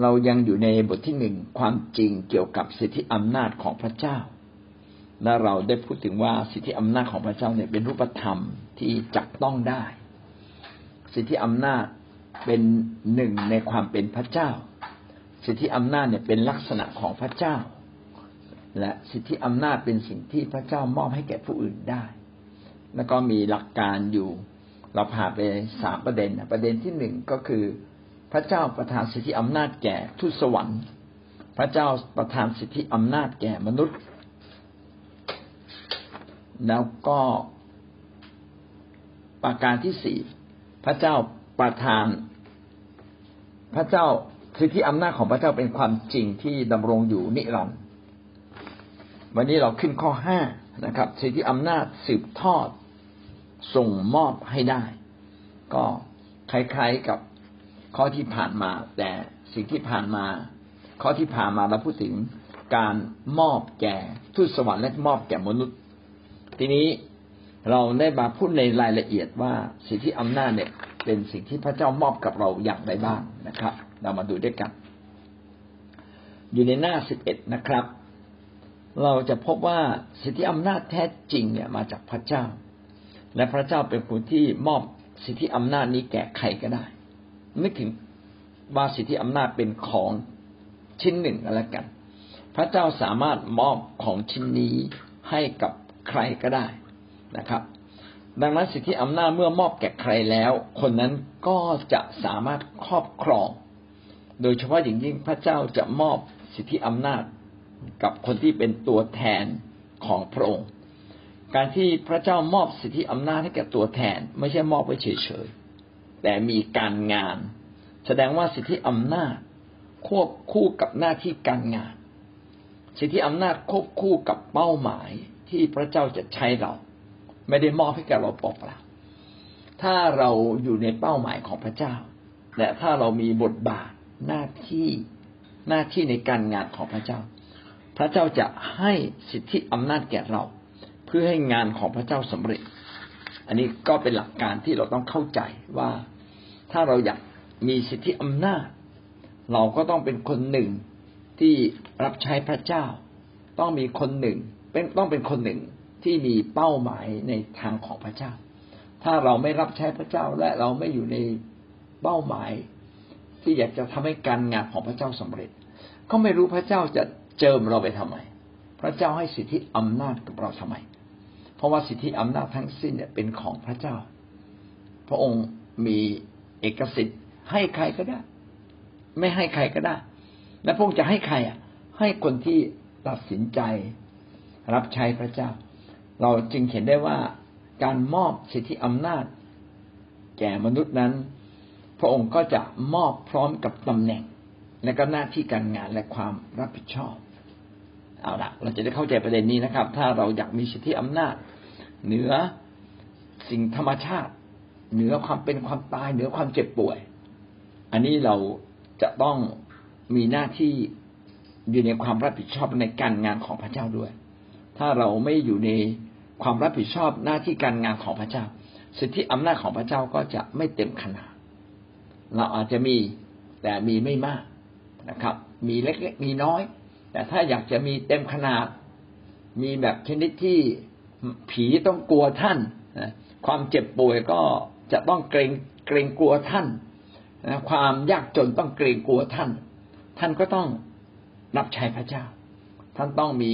เรายังอยู่ในบทที่หนึ่งความจริงเกี่ยวกับสิทธิอำนาจของพระเจ้า และเราได้พูดถึงว่าสิทธิอำนาจของพระเจ้าเนี่ยเป็นรูปธรรมที่จับต้องได้ สิทธิอำนาจเป็นหนึ่งในความเป็นพระเจ้า สิทธิอำนาจเนี่ยเป็นลักษณะของพระเจ้า และสิทธิอำนาจเป็นสิ่งที่พระเจ้ามอบให้แก่ผู้อื่นได้ แล้วก็มีหลักการอยู่ เราผ่าไปสามประเด็นประเด็นที่หนึ่งก็คือ ระเจ้าประทานสิทธิอำนาจแก่ทูตสวรรค์ พระเจ้าประทานสิทธิอำนาจแก่มนุษย์ แล้วก็ประการที่สี่พระเจ้าประทาน พระเจ้าสิทธิอำนาจของพระเจ้าเป็นความจริงที่ดำรงอยู่นิรันดร์วันนี้เราขึ้นข้อห้านะครับสิทธิอำนาจสืบทอดส่งมอบให้ได้ ก็คล้ายๆกับ ข้อที่ผ่านมา แต่สิ่งที่ผ่านมา ข้อที่ผ่านมาเราพูดถึงการมอบแก่ทูตสวรรค์และมอบแก่มนุษย์ ทีนี้เราได้มาพูดในรายละเอียดว่าสิทธิอำนาจเนี่ย เป็นสิ่งที่พระเจ้ามอบกับเราอย่างไรบ้างนะครับ เรามาดูด้วยกัน อยู่ในหน้าสิบเอ็ดนะครับ เราจะพบว่าสิทธิอำนาจแท้จริงเนี่ยมาจากพระเจ้า และพระเจ้าเป็นคนที่มอบสิทธิอำนาจนี้แก่ใครก็ได้ นึกถึงว่าสิทธิอำนาจเป็นของชิ้นหนึ่งอะไรกัน พระเจ้าสามารถมอบของชิ้นนี้ให้กับใครก็ได้นะครับ ดังนั้นสิทธิอำนาจเมื่อมอบแก่ใครแล้ว คนนั้นก็จะสามารถครอบครอง โดยเฉพาะอย่างยิ่งพระเจ้าจะมอบสิทธิอำนาจกับคนที่เป็นตัวแทนของพระองค์ การที่พระเจ้ามอบสิทธิอำนาจให้แก่ตัวแทน ไม่ใช่มอบไว้เฉย แต่มีการงาน แสดงว่าสิทธิอำนาจควบคู่กับหน้าที่การงาน สิทธิอำนาจควบคู่กับเป้าหมายที่พระเจ้าจะใช้เรา ไม่ได้มอบให้แกเราเปล่าถ้าเราอยู่ในเป้าหมายของพระเจ้า และถ้าเรามีบทบาทหน้าที่หน้าที่ในการงานของพระเจ้า พระเจ้าจะให้สิทธิอำนาจแก่เรา เพื่อให้งานของพระเจ้าสำเร็จ อันนี้ก็เป็นหลักการที่เราต้องเข้าใจว่า ถ้าเราอยากมีสิทธิอำนาจ เราก็ต้องเป็นคนหนึ่งที่รับใช้พระเจ้า ต้องมีคนหนึ่งเป็นต้องเป็นคนหนึ่งที่มีเป้าหมายในทางของพระเจ้า ถ้าเราไม่รับใช้พระเจ้าและเราไม่อยู่ในเป้าหมาย ที่อยากจะทำให้การงานของพระเจ้าสำเร็จ ก็ไม่รู้พระเจ้าจะเจิมเราไปทำไม พระเจ้าให้สิทธิอำนาจกับเราทำไม เพราะว่าสิทธิอำนาจทั้งสิ้นเนี่ยเป็นของพระเจ้า พระองค์มี เอกสิทธิ์ ให้ใครก็ได้ ไม่ให้ใครก็ได้ และพระองค์จะให้ใครอะ ให้คนที่ตัดสินใจ รับใช้พระเจ้า เราจึงเห็นได้ว่าการมอบสิทธิอำนาจ แก่มนุษย์นั้น พระองค์ก็จะมอบพร้อมกับตำแหน่ง และก็หน้าที่การงานและความรับผิดชอบเอาละเราจะได้เข้าใจประเด็นนี้นะครับ ถ้าเราอยากมีสิทธิอำนาจ เหนือสิ่งธรรมชาติ เหนือความเป็นความตายเหนือความเจ็บป่วย อันนี้เราจะต้องมีหน้าที่อยู่ในความรับผิดชอบในการงานของพระเจ้าด้วย ถ้าเราไม่อยู่ในความรับผิดชอบหน้าที่การงานของพระเจ้า สิทธิอำนาจของพระเจ้าก็จะไม่เต็มขนาด เราอาจจะมีแต่มีไม่มากนะครับ มีเล็กๆมีน้อย แต่ถ้าอยากจะมีเต็มขนาด มีแบบชนิดที่ผีต้องกลัวท่านความเจ็บป่วยก็ จะต้องเกรงเกรงกลัวท่านนะความยากจนต้องเกรงกลัวท่าน ท่านก็ต้องรับใช้พระเจ้า ท่านต้องมี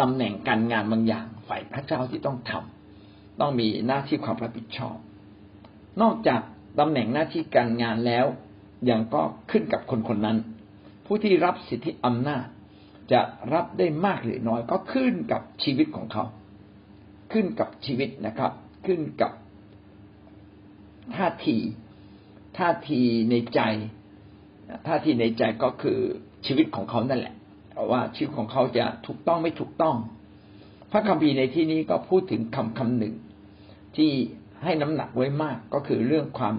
ตำแหน่งการงานบางอย่างฝ่ายพระเจ้าที่ต้องทำต้องมีหน้าที่ความรับผิดชอบ นอกจากตำแหน่งหน้าที่การงานแล้วยังก็ขึ้นกับคนคนนั้น ผู้ที่รับสิทธิอำนาจจะรับได้มากหรือน้อยก็ขึ้นกับชีวิตของเขา ขึ้นกับชีวิตนะครับ ขึ้นกับ ท่าที ท่าทีในใจท่าทีในใจก็คือชีวิตของเขานั่นแหละ ว่าชีวิตของเขาจะถูกต้องไม่ถูกต้อง พระคัมภีร์ในที่นี้ก็พูดถึงคำคำหนึ่ง ที่ให้น้ำหนักไว้มากก็คือเรื่องความ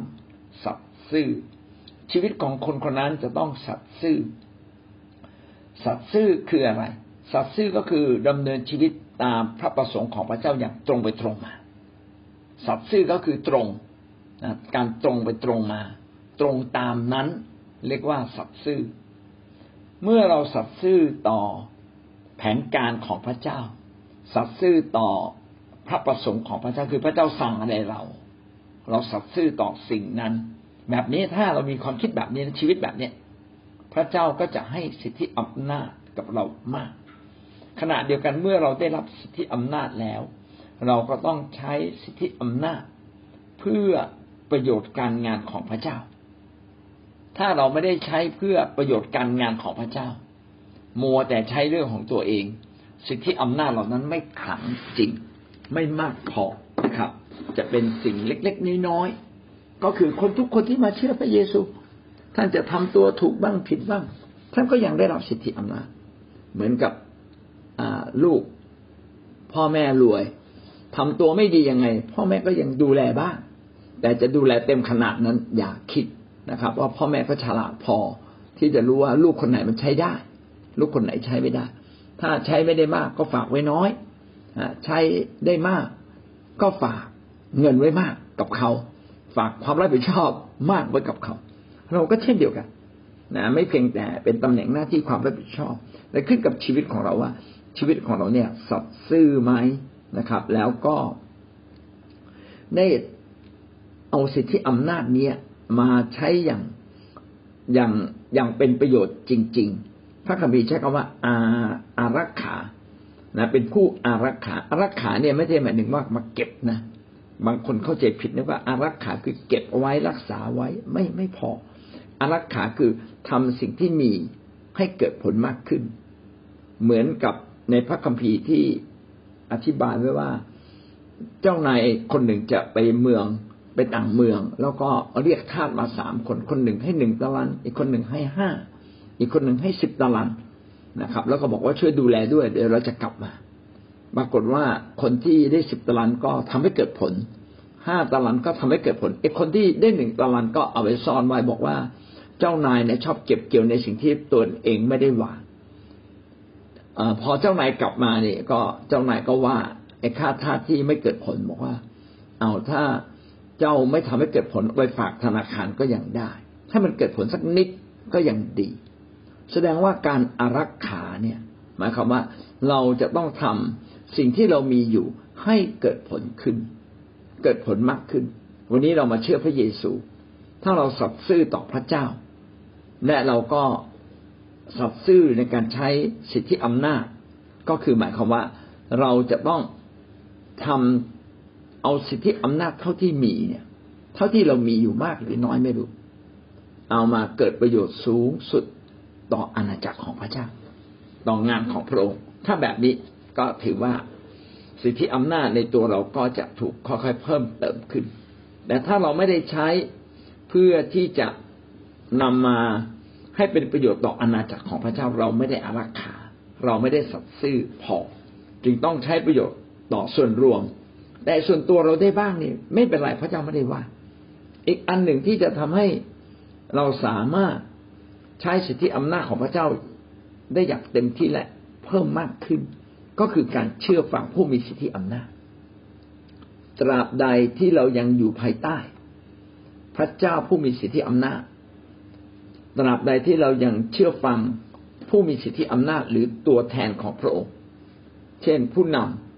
สัตย์ซื่อ ชีวิตของคนคนนั้นจะต้องสัตย์ซื่อ สัตย์ซื่อคืออะไร สัตย์ซื่อก็คือดำเนินชีวิตตามพระประสงค์ของพระเจ้าอย่างตรงไปตรงมา สัตย์ซื่อก็คือตรง การตรงไปตรงมา ตรงตามนั้น เรียกว่าสัตซ์ซื่อ เมื่อเราสัตย์ซื่อต่อแผนการของพระเจ้า สัตย์ซื่อต่อพระประสงค์ของพระเจ้าคือพระเจ้าสั่งอะไรเรา เราสัตย์ซื่อต่อสิ่งนั้น แบบนี้ถ้าเรามีความคิดแบบนี้ชีวิตแบบเนี้ยพระเจ้าก็จะให้สิทธิอำนาจกับเรามาก ขณะเดียวกันเมื่อเราได้รับสิทธิอำนาจแล้ว เราก็ต้องใช้สิทธิอำนาจ เพื่อ ประโยชน์การงานของพระเจ้า ถ้าเราไม่ได้ใช้เพื่อประโยชน์การงานของพระเจ้า มัวแต่ใช้เรื่องของตัวเอง สิทธิอำนาจเหล่านั้นไม่ขังจริง ไม่มากพอนะครับ จะเป็นสิ่งเล็กๆน้อยๆก็คือคนทุกคนที่มาเชื่อพระเยซู ท่านจะทำตัวถูกบ้างผิดบ้าง ท่านก็ยังได้รับสิทธิอำนาจ เหมือนกับลูก พ่อแม่รวยทำตัวไม่ดียังไง พ่อแม่ก็ยังดูแลบ้าง แต่จะดูแลเต็มขนาดนั้นอย่าคิดนะครับ ว่าพ่อแม่ก็ฉลาดพอ ที่จะรู้ว่าลูกคนไหนมันใช้ได้ ลูกคนไหนใช้ไม่ได้ ถ้าใช้ไม่ได้มากก็ฝากไว้น้อยใช้ได้มาก ก็ฝากเงินไว้มากกับเขา ฝากความรับผิดชอบมากไว้กับเขา เราก็เช่นเดียวกันนะไม่เพียงแต่เป็นตำแหน่งหน้าที่ความรับผิดชอบแต่ขึ้นกับชีวิตของเราว่า ชีวิตของเราเนี่ยสัตย์ซื่อไหมนะครับ แล้วก็ได้ เอาสิทธิอำนาจเนี้ยมาใช้อย่างอย่างอย่างเป็นประโยชน์จริง ๆ พระคัมภีร์ใช้คำว่าอาอารักขานะเป็นผู้อารักขาอารักขาเนี่ยไม่ใช่หมายถึงว่ามาเก็บนะ บางคนเข้าใจผิดนะว่าอารักขาคือเก็บเอาไว้รักษาไว้ไม่ไม่พออารักขาคือทำสิ่งที่มีให้เกิดผลมากขึ้น เหมือนกับในพระคัมภีร์ที่อธิบายไว้ว่า เจ้านายคนหนึ่งจะไปเมือง ไปต่างเมือง แล้วก็เรียกทาสมาสามคนคนหนึ่งให้หนึ่งตะลันอีกคนหนึ่งให้ห้าอีกคนหนึ่งให้สิบตะลันนะครับ แล้วก็บอกว่าช่วยดูแลด้วยเดี๋ยวเราจะกลับมาปรากฏว่าคนที่ได้สิบตะลันก็ทำให้เกิดผลห้าตะลันก็ทำให้เกิดผลไอีกคนที่ได้หนึ่งตะลันก็เอาไปซ่อนไว้บอกว่า เจ้านายเนี่ยชอบเก็บเกี่ยวในสิ่งที่ตนเองไม่ได้หวานอพอเจ้านายกลับมาเนี่ยก็เจ้านายก็ว่าไอ้ค่าทาสที่ไม่เกิดผลบอกว่า เอาถ้า เจ้าไม่ทำให้เกิดผลไปฝากธนาคารก็ยังได้ถ้มันเกิดผลสักนิดก็ยังดี แสดงว่าการอารักขาเนี่ยหมายความว่าเราจะต้องทำสิ่งที่เรามีอยู่ให้เกิดผลขึ้น เกิดผลมากขึ้น วันนี้เรามาเชื่อพระเยซู ถ้าเราสัตย์ซื่อต่อพระเจ้า และเราก็สัตย์ซื่อในการใช้สิทธิอำนาจ ก็คือหมายความว่าเราจะต้องทำ เอาสิทธิอำนาจเท่าที่มีเนี่ย เท่าที่เรามีอยู่มากหรือน้อยไม่รู้ เอามาเกิดประโยชน์สูงสุดต่ออาณาจักรของพระเจ้า ต่องานของพระองค์ ถ้าแบบนี้ก็ถือว่าสิทธิอำนาจในตัวเราก็จะถูกค่อยๆเพิ่มเติมขึ้น แต่ถ้าเราไม่ได้ใช้เพื่อที่จะนำมาให้เป็นประโยชน์ต่ออาณาจักรของพระเจ้าเราไม่ได้อารักขา เราไม่ได้สัตย์ซื่อพอจึงต้องใช้ประโยชน์ต่อส่วนรวม แต่ส่วนตัวเราได้บ้างนี่ไม่เป็นไรพระเจ้าไม่ได้ว่า อีกอันหนึ่งที่จะทำให้เราสามารถใช้สิทธิอำนาจของพระเจ้าได้อย่างเต็มที่และเพิ่มมากขึ้น ก็คือการเชื่อฟังผู้มีสิทธิอำนาจ ตราบใดที่เรายังอยู่ภายใต้ พระเจ้าผู้มีสิทธิอำนาจ ตราบใดที่เรายังเชื่อฟังผู้มีสิทธิอำนาจหรือตัวแทนของพระองค์ เช่นผู้นำ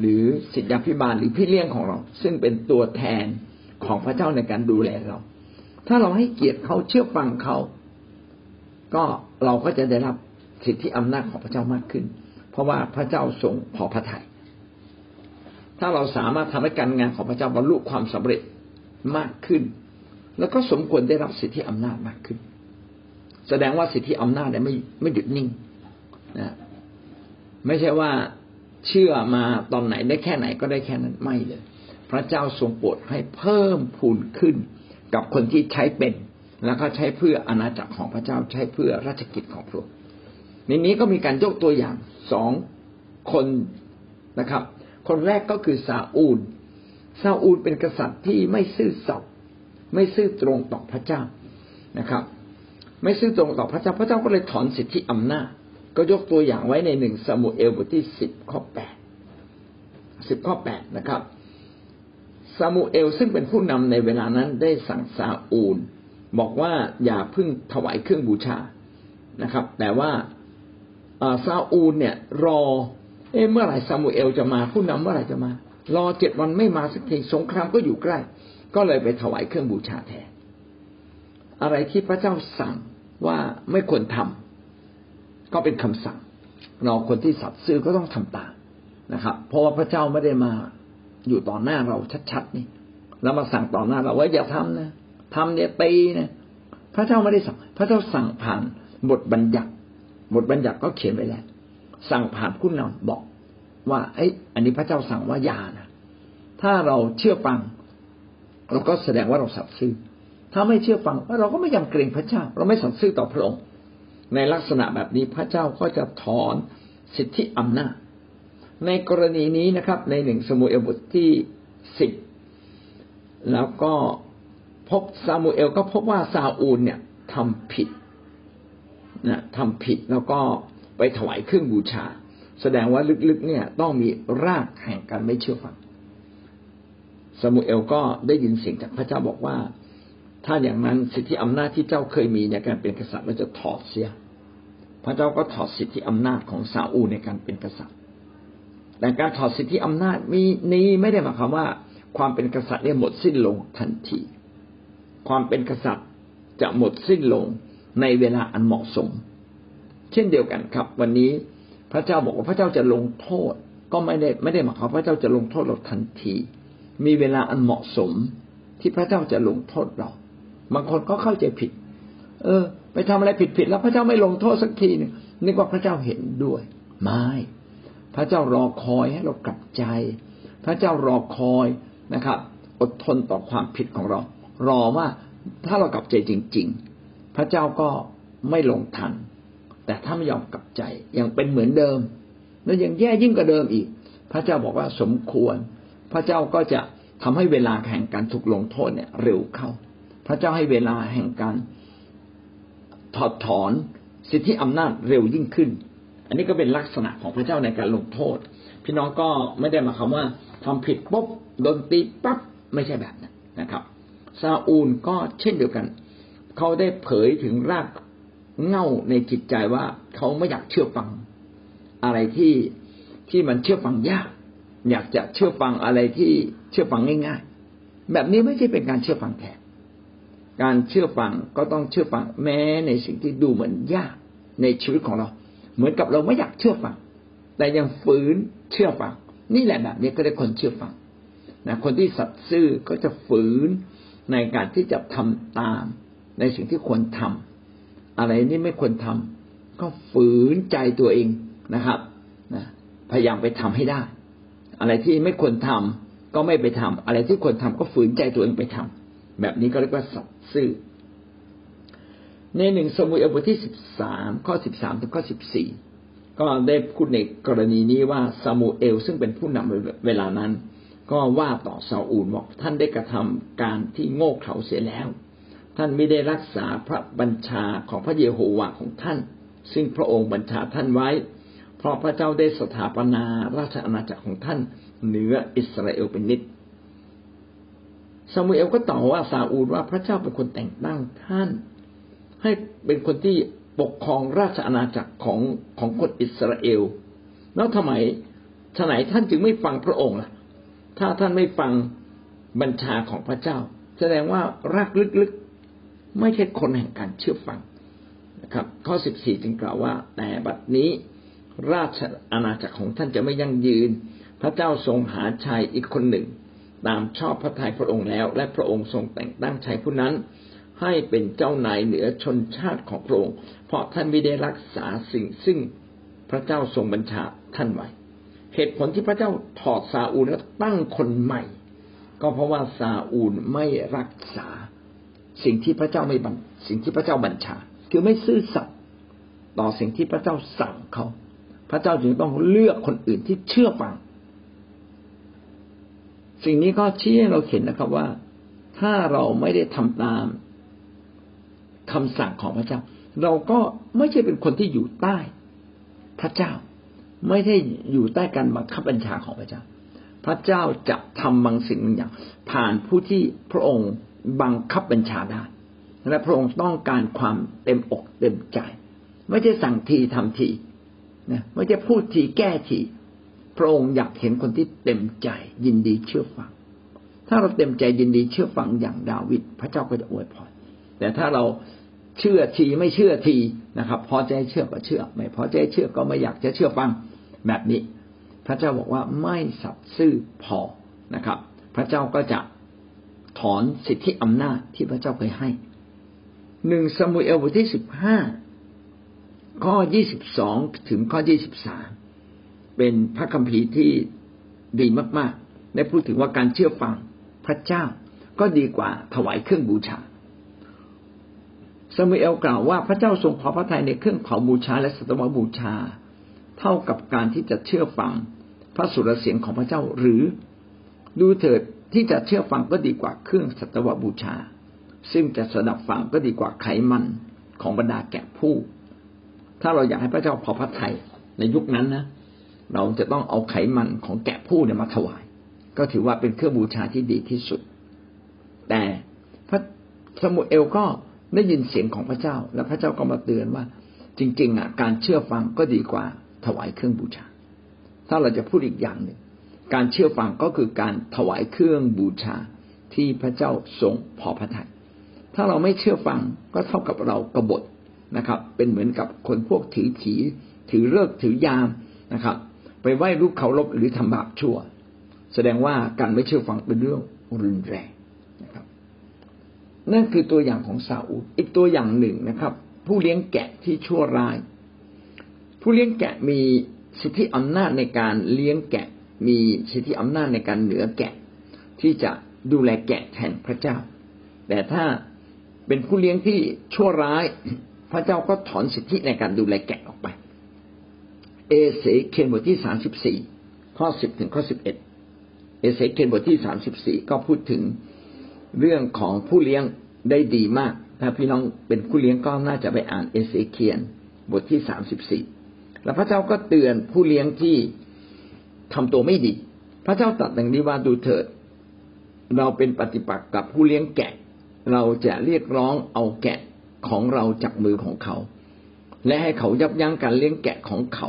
หรือสิทธิพิบาลหรือพี่เลี้ยงของเรา ซึ่งเป็นตัวแทนของพระเจ้าในการดูแลเรา ถ้าเราให้เกียรติเขาเชื่อฟังเขา ก็เราก็จะได้รับสิทธิอำนาจของพระเจ้ามากขึ้น เพราะว่าพระเจ้าทรงพอพระทยัยถ้าเราสามารถทำให้การงานของพระเจ้าบรรลุความสำเร็จมากขึ้น แล้วก็สมควรได้รับสิทธิอำนาจมากขึ้น แสดงว่าสิทธิอำนาจเนี่ยไม่ไม่หยุดนิ่งนะไม่ใช่ว่า เชื่อมาตอนไหนได้แค่ไหนก็ได้แค่นั้นไม่เลย พระเจ้าทรงโปรดให้เพิ่มพูนขึ้น กับคนที่ใช้เป็น แล้วก็ใช้เพื่ออาณาจักรของพระเจ้าใช้เพื่อราชกิจของพระองค์ในนี้ก็มีการยกตัวอย่างสองคนนะครับ คนแรกก็คือซาอูลซาอูลเป็นกษัตริย์ที่ไม่ซื่อสัตย์ไม่ซื่อตรงต่อพระเจ้านะครับ ไม่ซื่อตรงต่อพระเจ้า พระเจ้าก็เลยถอนสิทธิอำนาจ ก็ยกตัวอย่างไว้ในหนึ่งสมุเอลบทที่สิบข้อแปดสิบข้อแปดนะครับซามูเอลซึ่งเป็นผู้นำในเวลานั้นได้สั่งซาอูล บอกว่าอย่าพึ่งถวายเครื่องบูชานะครับ แต่ว่าซาอูลเนี่ยรอเอ๊ะเมื่อไหร่ซามูเอลจะมาผู้นำเมื่อไหร่จะมา รอเจ็ดวันไม่มาสักทีสงครามก็อยู่ใกล้ ก็เลยไปถวายเครื่องบูชาแทน อะไรที่พระเจ้าสั่งว่าไม่ควรทำ ก็เป็นคำสั่ง เราคนที่สัตย์ซื่อก็ต้องทำตามนะครับ เพราะว่าพระเจ้าไม่ได้มาอยู่ต่อหน้าเราชัดๆนี่ แล้วมาสั่งต่อหน้าเราว่าอย่าทำนะทำเนี่ยตีนะพระเจ้าไม่ได้สั่ง พระเจ้าสั่งผ่านบทบัญญัติบทบัญญัติก็เขียนไว้แล้ว สั่งผ่านผู้นำบอก ว่าไอ้อันนี้พระเจ้าสั่งว่าอย่านะถ้าเราเชื่อฟัง เราก็แสดงว่าเราสัตย์ซื่อถ้าไม่เชื่อฟังเราก็ไม่ยำเกรงพระเจ้า เราไม่สัตย์ซื่อต่อพระองค์ ในลักษณะแบบนี้พระเจ้าก็จะถอนสิทธิอำนาจ ในกรณีนี้นะครับ ในหนึ่งสมุเอลบทที่สิบแล้วก็พบซามูเอลก็พบว่าซาอูลเนี่ยทำผิดนะทำผิดแล้วก็ไปถวายเครื่องบูชา แสดงว่าลึกๆเนี่ยต้องมีรากแห่งการไม่เชื่อฟังซามูเอลก็ได้ยินเสียงจากพระเจ้าบอกว่า ถ้าอย่างนั้นสิทธิอำนาจที่เจ้าเคยมีในการเป็นกษัตริย์เราจะถอดเสีย พระเจ้าก็ถอดสิทธิอำนาจของซาอูในการเป็นกษัตริย์ แต่การถอดสิทธิอำนาจมีนี้ไม่ได้หมายความว่า ความเป็นกษัตริย์เนี่ยหมดสิ้นลงทันที ความเป็นกษัตริย์จะหมดสิ้นลงในเวลาอันเหมาะสม เช่นเดียวกันครับ วันนี้พระเจ้าบอกว่าพระเจ้าจะลงโทษ ก็ไม่ได้ไม่ได้หมายความพระเจ้าจะลงโทษเราทันที มีเวลาอันเหมาะสมที่พระเจ้าจะลงโทษเรา บางคนก็เข้าใจผิด เออ ไปทำอะไรผิดผิดแล้วพระเจ้าไม่ลงโทษสักทีนึงนึกว่าพระเจ้าเห็นด้วย ไม่ พระเจ้ารอคอยให้เรากลับใจ พระเจ้ารอคอยนะครับ อดทนต่อความผิดของเรา รอว่าถ้าเรากลับใจจริง ๆ พระเจ้าก็ไม่ลงทัน แต่ถ้าไม่ยอมกลับใจยังเป็นเหมือนเดิม แล้วยังแย่ยิ่งกว่าเดิมอีก พระเจ้าบอกว่าสมควร พระเจ้าก็จะทำให้เวลาแห่งการถูกลงโทษเนี่ยเร็วเข้า พระเจ้าให้เวลาแห่งการ ถอดถอนสิทธิอำนาจเร็วยิ่งขึ้น อันนี้ก็เป็นลักษณะของพระเจ้าในการลงโทษ พี่น้องก็ไม่ได้มาคำว่าทำผิดปุ๊บโดนตีปั๊บไม่ใช่แบบนั้นนะครับซาอูลก็เช่นเดียวกัน เขาได้เผยถึงรากเง่าในจิตใจว่าเขาไม่อยากเชื่อฟัง อะไรที่ที่มันเชื่อฟังยาก อยากจะเชื่อฟังอะไรที่เชื่อฟังง่าย ๆ แบบนี้ไม่ใช่เป็นการเชื่อฟังแท้ การเชื่อฟังก็ต้องเชื่อฟังแม้ในสิ่งที่ดูเหมือนยากในชีวิตของเรา เหมือนกับเราไม่อยากเชื่อฟัง แต่ยังฝืนเชื่อฟัง นี่แหละแบบนี้ก็ได้คนเชื่อฟังนะคนที่สัตย์ซื่อก็จะฝืนในการที่จะทำตาม ในสิ่งที่ควรทำอะไรนี่ไม่ควรทำก็ฝืนใจตัวเองนะครับนะพยายามไปทำให้ได้ อะไรที่ไม่ควรทำก็ไม่ไปทำอะไรที่ควรทำก็ฝืนใจตัวเองไปทำ แบบนี้ก็เรียกว่าสัตย์ซื่อ ในหนึ่งสมุยอบทที่สิบสามข้อสิบสามถึงข้อสิบสี่ก็ได้พูดในกรณีนี้ว่าซามูเอลซึ่งเป็นผู้นำเวลานั้น ก็ว่าต่อซาอูลบอกท่านได้กระทำการที่โง่เขลาเสียแล้ว ท่านไม่ได้รักษาพระบัญชาของพระเยโฮวาของท่าน ซึ่งพระองค์บัญชาท่านไว้ เพราะพระเจ้าได้สถาปนาราชอาณาจักรของท่านเหนืออิสราเอลเป็นนิด ซามูเอลก็ตอบว่าซาอูลว่าพระเจ้าเป็นคนแต่งตั้งท่าน ให้เป็นคนที่ปกครองราชอาณาจักรของของคนอิสราเอล แล้วทำไมทนายท่านจึงไม่ฟังพระองค์ล่ะ ถ้าท่านไม่ฟังบัญชาของพระเจ้า แสดงว่ารากลึกๆ ไม่ใช่คนแห่งการเชื่อฟังนะครับ ข้อสิบสี่จึงกล่าวว่า แต่บัดนี้ราชอาณาจักรของท่านจะไม่ยั่งยืน พระเจ้าทรงหาชายอีกคนหนึ่ง ตามชอบพระทัยพระองค์แล้ว และพระองค์ทรงแต่งตั้งชายผู้นั้น ให้เป็นเจ้านายเหนือชนชาติของพระองค์ เพราะท่านไม่ได้รักษาสิ่งซึ่งพระเจ้าทรงบัญชาท่านไว้เหตุผลที่พระเจ้าถอดซาอูลแล้วตั้งคนใหม่ ก็เพราะว่าซาอูลไม่รักษา สิ่งที่พระเจ้าไม่บัญสิ่งที่พระเจ้าบัญชา คือไม่ซื่อสัตย์ต่อสิ่งที่พระเจ้าสั่งเขา พระเจ้าจึงต้องเลือกคนอื่นที่เชื่อฟัง สิ่งนี้ก็ชี้ให้เราเห็นนะครับว่า ถ้าเราไม่ได้ทำตามคำสั่งของพระเจ้า เราก็ไม่ใช่เป็นคนที่อยู่ใต้พระเจ้า ไม่ได้อยู่ใต้การบังคับบัญชาของพระเจ้า พระเจ้าจะทำบางสิ่งบางอย่าง ผ่านผู้ที่พระองค์บังคับบัญชาได้ และพระองค์ต้องการความเต็มอกเต็มใจ ไม่ใช่สั่งทีทำทีนะไม่ใช่พูดทีแก้ที พระองค์อยากเห็นคนที่เต็มใจยินดีเชื่อฟัง ถ้าเราเต็มใจยินดีเชื่อฟังอย่างดาวิดพระเจ้าก็จะอวยพรแต่ถ้าเราเชื่อทีไม่เชื่อทีนะครับ พอใจเชื่อก็เชื่อ ไม่พอใจเชื่อก็ไม่อยากจะเชื่อฟังแบบนี้ พระเจ้าบอกว่าไม่สัตย์ซื่อพอนะครับ พระเจ้าก็จะถอนสิทธิอำนาจที่พระเจ้าเคยให้หนึ่งสมุเอลบทที่สิบห้าข้อยี่สิบสองถึงข้อยี่สิบสาม เป็นพระคัมภีร์ที่ดีมากๆ ได้พูดถึงว่าการเชื่อฟังพระเจ้าก็ดีกว่าถวายเครื่องบูชาสมุเอลกล่าวว่าพระเจ้าทรงพอพระทัยในเครื่องเผาบูชาและสัตวบูชา เท่ากับการที่จะเชื่อฟังพระสุรเสียงของพระเจ้าหรือดูเถิดที่จะเชื่อฟังก็ดีกว่าเครื่องสัตวบูชา ซึ่งจะสดับฟังก็ดีกว่าไขมันของบรรดาแกะผู้ ถ้าเราอยากให้พระเจ้าพอพระทัยในยุคนั้นนะ เราจะต้องเอาไขมันของแกะผู้เนี่ยมาถวาย ก็ถือว่าเป็นเครื่องบูชาที่ดีที่สุด แต่พระสมุเอลก็ได้ยินเสียงของพระเจ้า และพระเจ้าก็มาเตือนว่า จริงๆอะการเชื่อฟังก็ดีกว่าถวายเครื่องบูชา ถ้าเราจะพูดอีกอย่างหนึ่งการเชื่อฟังก็คือการถวายเครื่องบูชาที่พระเจ้าทรงพอพระทัยถ้าเราไม่เชื่อฟังก็เท่ากับเรากบฏนะครับ เป็นเหมือนกับคนพวกถือถีถือเลิกถือยามนะครับ ไปไหว้รูปเคารพหรือทำบาปชั่ว แสดงว่าการไม่เชื่อฟังเป็นเรื่องรุนแรงนะครับ นั่นคือตัวอย่างของซาอูลอีกตัวอย่างหนึ่งนะครับ ผู้เลี้ยงแกะที่ชั่วร้าย ผู้เลี้ยงแกะมีสิทธิอำนาจในการเลี้ยงแกะ มีสิทธิอำนาจในการเหนือแกะ ที่จะดูแลแกะแทนพระเจ้า แต่ถ้าเป็นผู้เลี้ยงที่ชั่วร้าย พระเจ้าก็ถอนสิทธิในการดูแลแกะออกไป เอเสเคียนบทที่สามสิบสี่ข้อสิบถึงข้อสิบเอ็ดเอเสเคียนบทที่สามสิบสี่ก็พูดถึงเรื่องของผู้เลี้ยงได้ดีมาก ถ้าพี่น้องเป็นผู้เลี้ยงก็น่าจะไปอ่านเอเสเคียนบทที่สามสิบสี่แล้วพระเจ้าก็เตือนผู้เลี้ยงที่ทำตัวไม่ดี พระเจ้าตรัสอย่างนี้ว่าดูเถิด เราเป็นปฏิปักษ์กับผู้เลี้ยงแกะ เราจะเรียกร้องเอาแกะของเราจากมือของเขา และให้เขายับยั้งการเลี้ยงแกะของเขา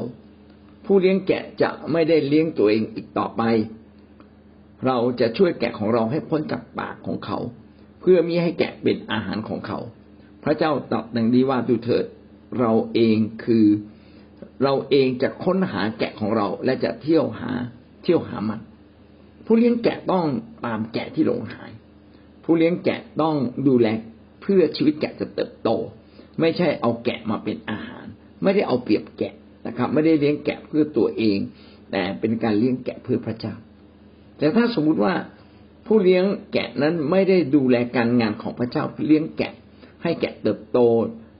ผู้เลี้ยงแกะจะไม่ได้เลี้ยงตัวเองอีกต่อไป เราจะช่วยแกะของเราให้พ้นจากปากของเขา เพื่อมิให้แกะเป็นอาหารของเขา พระเจ้าตรัสดังนี้ว่าดูเถิด เราเองคือ เราเองจะค้นหาแกะของเราและจะเที่ยวหาเที่ยวหามัน ผู้เลี้ยงแกะต้องตามแกะที่หลงหาย ผู้เลี้ยงแกะต้องดูแลเพื่อชีวิตแกะจะเติบโต ไม่ใช่เอาแกะมาเป็นอาหาร ไม่ได้เอาเปรียบแกะ นะครับ ไม่ได้เลี้ยงแกะเพื่อตัวเอง แต่เป็นการเลี้ยงแกะเพื่อพระเจ้า แต่ถ้าสมมุติว่าผู้เลี้ยงแกะนั้นไม่ได้ดูแลการงานของพระเจ้าเลี้ยงแกะ ให้แกะเติบโต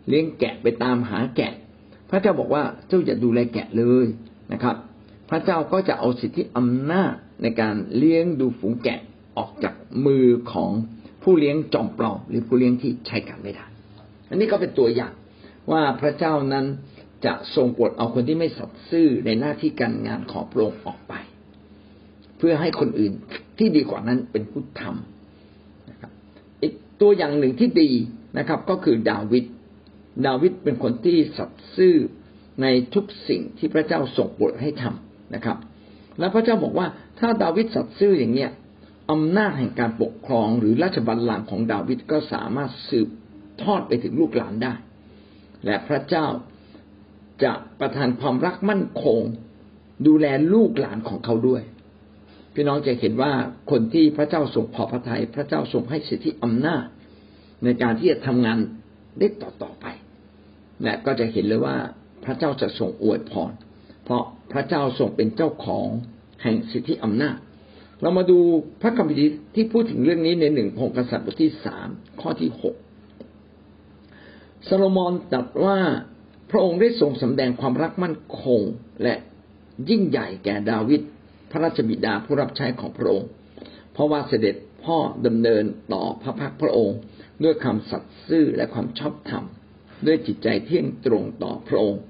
เลี้ยงแกะไปตามหาแกะ พระเจ้าบอกว่าเจ้าอย่าดูแลแกะเลยนะครับ พระเจ้าก็จะเอาสิทธิอำนาจในการเลี้ยงดูฝูงแกะออกจากมือของผู้เลี้ยงจอมปลอมหรือผู้เลี้ยงที่ใช้การไม่ได้ อันนี้ก็เป็นตัวอย่างว่าพระเจ้านั้น จะทรงปลดเอาคนที่ไม่สัตย์ซื่อในหน้าที่การงานของพระองค์ออกไป เพื่อให้คนอื่นที่ดีกว่านั้นเป็นผู้ทำนะครับ อีกตัวอย่างหนึ่งที่ดีนะครับ ก็คือดาวิดดาวิดเป็นคนที่สัตย์ซื่อในทุกสิ่งที่พระเจ้าส่งบทให้ทำนะครับ แล้วพระเจ้าบอกว่าถ้าดาวิดสัตย์ซื่ออย่างเนี้ยอำนาจแห่งการปกครองหรือราชบัลลังก์ของดาวิดก็สามารถสืบทอดไปถึงลูกหลานได้ และพระเจ้า จะประทานความรักมั่นคง ดูแลลูกหลานของเขาด้วย พี่น้องจะเห็นว่าคนที่พระเจ้าทรงพอพระทยัยพระเจ้าทรงให้สิทธิอำนาจ ในการที่จะทำงานได้ต่อต่อไปและก็จะเห็นเลยว่าพระเจ้าจะทรงอวยพรเพราะพระเจ้าทรงเป็นเจ้าของแห่งสิทธิอำนาจ เรามาดูพระคัมภีร์ที่พูดถึงเรื่องนี้ในหนึ่งพงกษัตริย์บทที่สามข้อที่หกซาโลมอนตรัสว่า ระองค์ได้ทรงสำแดงความรักมั่นคงและยิ่งใหญ่แก่ดาวิดพระราชบิดาผู้รับใช้ของพระองค์ เพราะว่าเสด็จพ่อดำเนินต่อพระพักพระองค์ ด้วยคำสัตย์ซื่อและความชอบธรรม ด้วยจิตใจเที่ยงตรงต่อพระองค์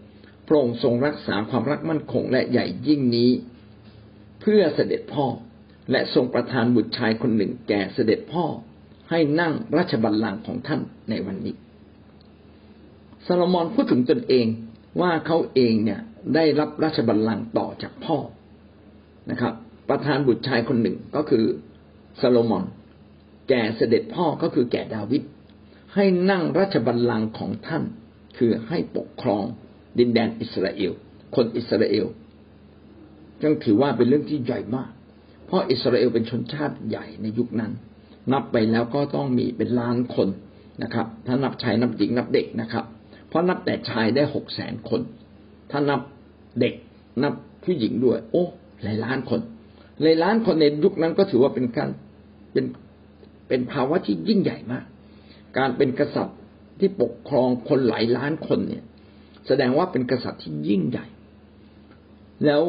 พระองค์ทรงรักษาความรักมั่นคงและใหญ่ยิ่งนี้ เพื่อเสด็จพ่อและทรงประทานบุตรชายคนหนึ่งแก่เสด็จพ่อให้นั่งราชบัลลังก์ของท่านในวันนี้ ซาโลมอนพูดถึงตนเองว่าเขาเองเนี่ยได้รับราชบัลลังก์ต่อจากพ่อนะครับ ประธานบุตรชายคนหนึ่งก็คือซาโลมอน แก่เสด็จพ่อก็คือแก่ดาวิดให้นั่งราชบัลลังก์ของท่าน คือให้ปกครองดินแดนอิสราเอล คนอิสราเอลจึงถือว่าเป็นเรื่องที่ใหญ่มาก เพราะอิสราเอลเป็นชนชาติใหญ่ในยุคนั้น นับไปแล้วก็ต้องมีเป็นล้านคนนะครับ ถ้านับชายนับหญิงนับเด็กนะครับ เพราะนับแต่ชายได้หกแสนคน ถ้านับเด็กนับผู้หญิงด้วย โอ้หลายล้านคนหลายล้านคนในยุคนั้นก็ถือว่าเป็นการเป็นเป็นภาวะที่ยิ่งใหญ่มาก การเป็นกษัตริย์ที่ปกครองคนหลายล้านคนเนี่ย แสดงว่าเป็นกษัตริย์ที่ยิ่งใหญ่ แล้ว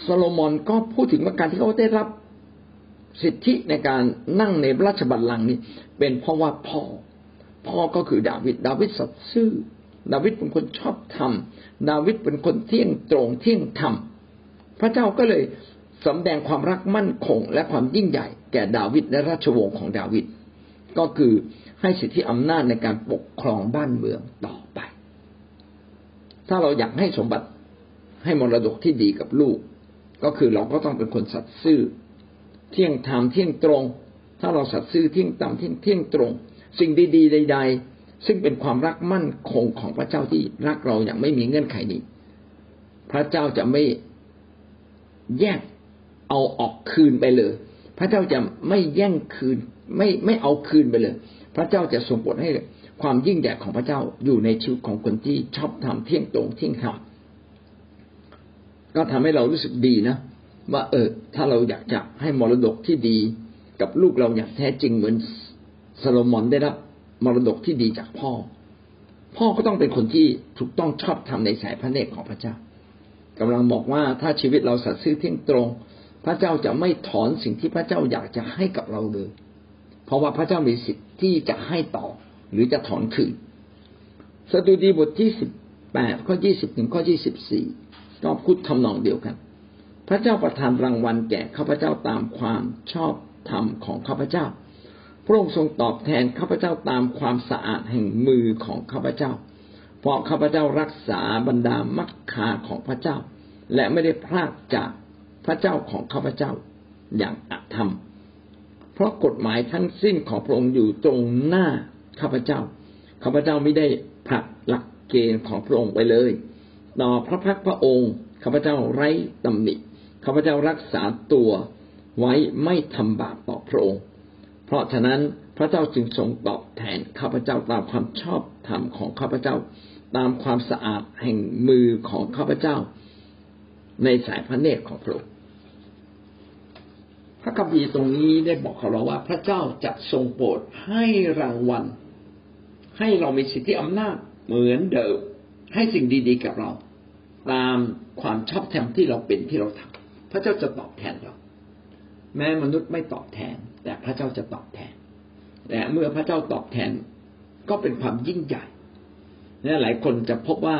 โซโลมอนก็พูดถึงว่าการที่เขาได้รับสิทธิในการนั่งในราชบัลลังก์นี้เป็นเพราะว่าพ่อ พ่อก็คือดาวิดดาวิดสัตย์ซื่อ ดาวิดเป็นคนชอบธรรม ดาวิดเป็นคนเที่ยงตรงเที่ยงธรรม พระเจ้าก็เลยสำแดงความรักมั่นคง และความยิ่งใหญ่ แก่ดาวิดและราชวงศ์ของดาวิดก็คือให้สิทธิอำนาจในการปกครองบ้านเมืองต่อไป ถ้าเราอยากให้สมบัติให้มรดกที่ดีกับลูก ก็คือเราก็ต้องเป็นคนสัตย์ซื่อ เที่ยงธรรมเที่ยงตรง ถ้าเราสัตย์ซื่อเที่ยงธรรมเที่ยงเที่ยงตรง สิ่งดีๆ ใด ๆ ซึ่งเป็นความรักมั่นคงของพระเจ้าที่รักเราอย่างไม่มีเงื่อนไขนี้ พระเจ้าจะไม่แยกเอาออกคืนไปเลย พระเจ้าจะไม่แย่งคืน ไม่ไม่เอาคืนไปเลย พระเจ้าจะทรงโปรให้ความยิ่งใหญ่ของพระเจ้าอยู่ในชีวิตของคนที่ชอบทำเที่ยงตรงเที่ยงธรรมก็ทำให้เรารู้สึกดีนะว่าเออ ถ้าเราอยากจะให้มรดกที่ดีกับลูกเราอย่างแท้จริงเหมือน ซาโลมอนได้รับมรดกที่ดีจากพ่อ พ่อก็ต้องเป็นคนที่ถูกต้องชอบทำในสายพระเนตรของพระเจ้ากำลังบอกว่าถ้าชีวิตเราสัตย์ซื่อเที่ยงตรง พระเจ้าจะไม่ถอนสิ่งที่พระเจ้าอยากจะให้กับเราเลย เพราะว่าพระเจ้ามีสิทธิ์ที่จะให้ต่อ หรือจะถอนคืนสดุดีบทที่สิบแปดข้อยี่สิบถึงข้อยี่สิบสี่ก็พูดทำนองเดียวกัน พระเจ้าประทานรางวัลแก่ข้าพเจ้าตามความชอบธรรมของข้าพเจ้า พระองค์ทรงตอบแทนข้าพเจ้าตามความสะอาดแห่งมือของข้าพเจ้า เพราะข้าพเจ้ารักษาบรรดามักคาของพระเจ้า และไม่ได้พลาดจากพระเจ้าของข้าพเจ้าอย่างอธรรม เพราะกฎหมายทั้งสิ้นของพระองค์อยู่ตรงหน้าข้าพเจ้า ข้าพเจ้าไม่ได้ผลักหลักเกณฑ์ของพระองค์ไปเลย ต่อพระพักพระองค์ข้าพเจ้าไร้ตำหนิ ข้าพเจ้ารักษาตัวไว้ไม่ทำบาปต่อพระองค์ เพราะฉะนั้นพระเจ้าจึงทรงตอบแทนข้าพเจ้าตามความชอบธรรมของข้าพเจ้า ตามความสะอาดแห่งมือของข้าพเจ้า ในสายพระเนตรของพระองค์พระคัมภีร์ตรงนี้ได้บอกกับเราว่า พระเจ้าจะทรงโปรดให้รางวัล ให้เรามีสิทธิอำนาจเหมือนเดิมให้สิ่งดีๆกับเรา ตามความชอบธรรมที่เราเป็นที่เราทำพระเจ้าจะตอบแทนเรา แม้มนุษย์ไม่ตอบแทน แต่พระเจ้าจะตอบแทนแต่เมื่อพระเจ้าตอบแทนก็เป็นความยิ่งใหญ่นี่หลายคนจะพบว่า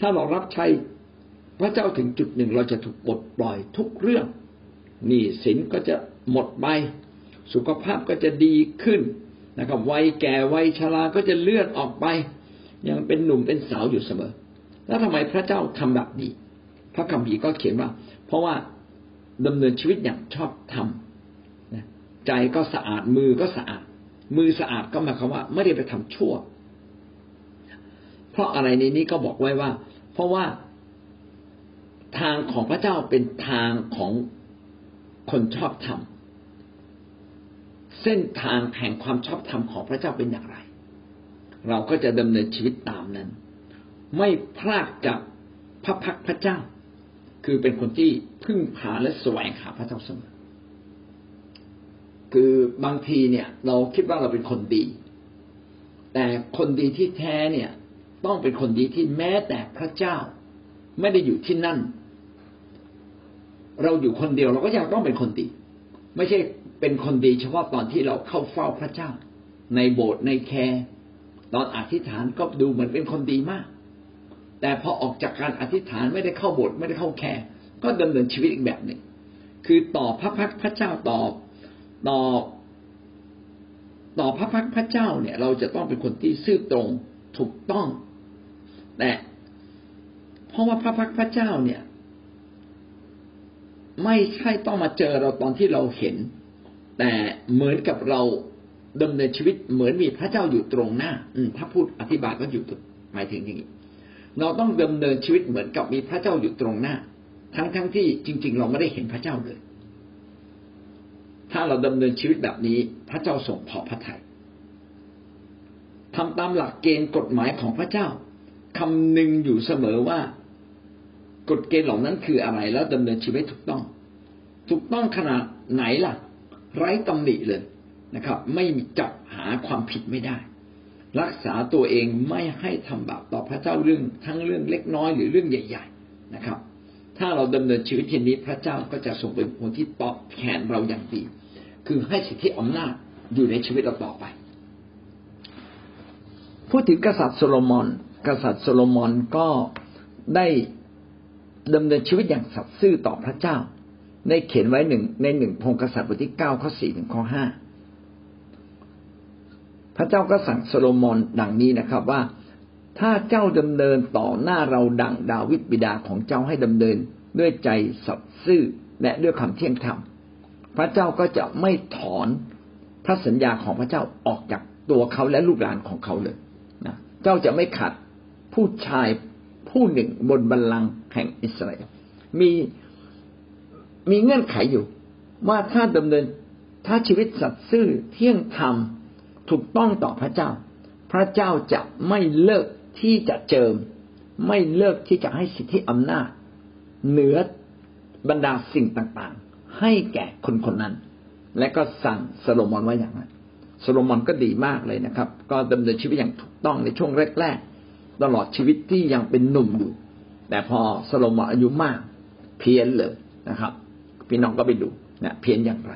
ถ้าเรารับใช้พระเจ้าถึงจุดหนึ่งเราจะถูกปลดปล่อยทุกเรื่องหนี้สินก็จะหมดไป สุขภาพก็จะดีขึ้นนะครับวัยแก่วัยชราก็จะเลื่อนออกไป ยังเป็นหนุ่มเป็นสาวอยู่เสมอ แล้วทำไมพระเจ้าทำแบบนี้ พระคัมภีร์ก็เขียนว่า เพราะว่าดำเนินชีวิตอย่างชอบธรรม ใจก็สะอาดมือก็สะอาด มือสะอาดก็หมายความว่า ไม่ได้ไปทำชั่ว เพราะอะไรในนี้ก็บอกไว้ว่า เพราะว่าทางของพระเจ้าเป็นทางของคนชอบธรรมเส้นทางแห่งความชอบธรรมของพระเจ้าเป็นอย่างไร เราก็จะดำเนินชีวิตตามนั้น ไม่พลาดจากพระพักพระเจ้า คือเป็นคนที่พึ่งพาและแสวงหาพระเจ้าเสมอ คือบางทีเนี่ย เราคิดว่าเราเป็นคนดี แต่คนดีที่แท้เนี่ย ต้องเป็นคนดีที่แม้แต่พระเจ้า ไม่ได้อยู่ที่นั่น เราอยู่คนเดียวเราก็ยังต้องเป็นคนดี ไม่ใช่เป็นคนดีเฉพาะตอนที่เราเข้าเฝ้าพระเจ้า ในโบสถ์ในแคร์ตอนอธิษฐานก็ดูเหมือนเป็นคนดีมาก แต่พอออกจากการอธิษฐานไม่ได้เข้าโบสถ์ไม่ได้เข้าแคร์ก็ดำเนินชีวิตอีกแบบหนึ่งคือต่อพระพักพระเจ้าต่อ ต่อต่อพระพักพระเจ้าเนี่ย เราจะต้องเป็นคนที่ซื่อตรงถูกต้อง แต่เพราะว่าพระพักพระเจ้าเนี่ย ไม่ใช่ต้องมาเจอเราตอนที่เราเห็น แต่เหมือนกับเราดำเนินชีวิตเหมือนมีพระเจ้าอยู่ตรงหน้า อืถ้าพูดอธิบายก็อยู่หมายถึงอย่างนี้ เราต้องดำเนินชีวิตเหมือนกับมีพระเจ้าอยู่ตรงหน้า ทั้งทั้งที่จริง ๆ เราไม่ได้เห็นพระเจ้าเลย ถ้าเราดำเนินชีวิตแบบนี้ พระเจ้าส่งพอพระทยัยทำตามหลักเกณฑ์กฎหมายของพระเจ้าคำนึงอยู่เสมอว่ากฎเกณฑ์เหล่านั้นคืออะไร แล้วดำเนินชีวิตถูกต้อง ถูกต้องขนาดไหนล่ะ ไร้ตำหนิเลยนะครับ ไม่จับหาความผิดไม่ได้ รักษาตัวเองไม่ให้ทำบาปต่อพระเจ้าเรื่องทั้งเรื่องเล็กน้อยหรือเรื่องใหญ่ ๆนะครับ ถ้าเราดำเนินชีวิตเช่นนี้พระเจ้าก็จะทรงเป็นคนที่ตอบแทนเราอย่างดี คือให้สิทธิอำนาจอยู่ในชีวิตเราต่อไป พูดถึงกษัตริย์โซโลมอน กษัตริย์โซโลมอนก็ได้ดำเนินชีวิตอย่างสัตย์ซื่อต่อพระเจ้า ได้เขียนไว้หนึ่งในหนึ่งพงกษัตริย์บทที่เก้าข้อสี่ถึงข้อห้าพระเจ้าก็สั่งโซโลมอนดังนี้นะครับว่าถ้าเจ้าดำเนินต่อหน้าเราดังดาวิดบิดาของเจ้าให้ดำเนินด้วยใจสัตย์ซื่อและด้วยความเที่ยงธรรม พระเจ้าก็จะไม่ถอนพระสัญญาของพระเจ้าออกจากตัวเขาและลูกหลานของเขาเลยนะเจ้าจะไม่ขัดผู้ชายผู้หนึ่งบนบัลลังก์แห่งอิสราเอลมีมีเงื่อนไขอยู่ ว่าถ้าดำเนินถ้าชีวิตสัตย์ซื่อเที่ยงธรรมถูกต้องต่อพระเจ้า พระเจ้าจะไม่เลิกที่จะเจิม ไม่เลิกที่จะให้สิทธิอำนาจ เหนือบรรดาสิ่งต่างๆ ให้แก่คนคนนั้น และก็สั่งสโลมอนไว้อย่างนั้นโซโลมอนก็ดีมากเลยนะครับ ก็ดำเนินชีวิตอย่างถูกต้องในช่วงแรกๆตลอดชีวิตที่ยังเป็นหนุ่มอยู่ แต่พอโซโลมอนอายุมาก เพี้ยนเลยนะครับ พี่น้องก็ไปดูนะเพี้ยนอย่างไร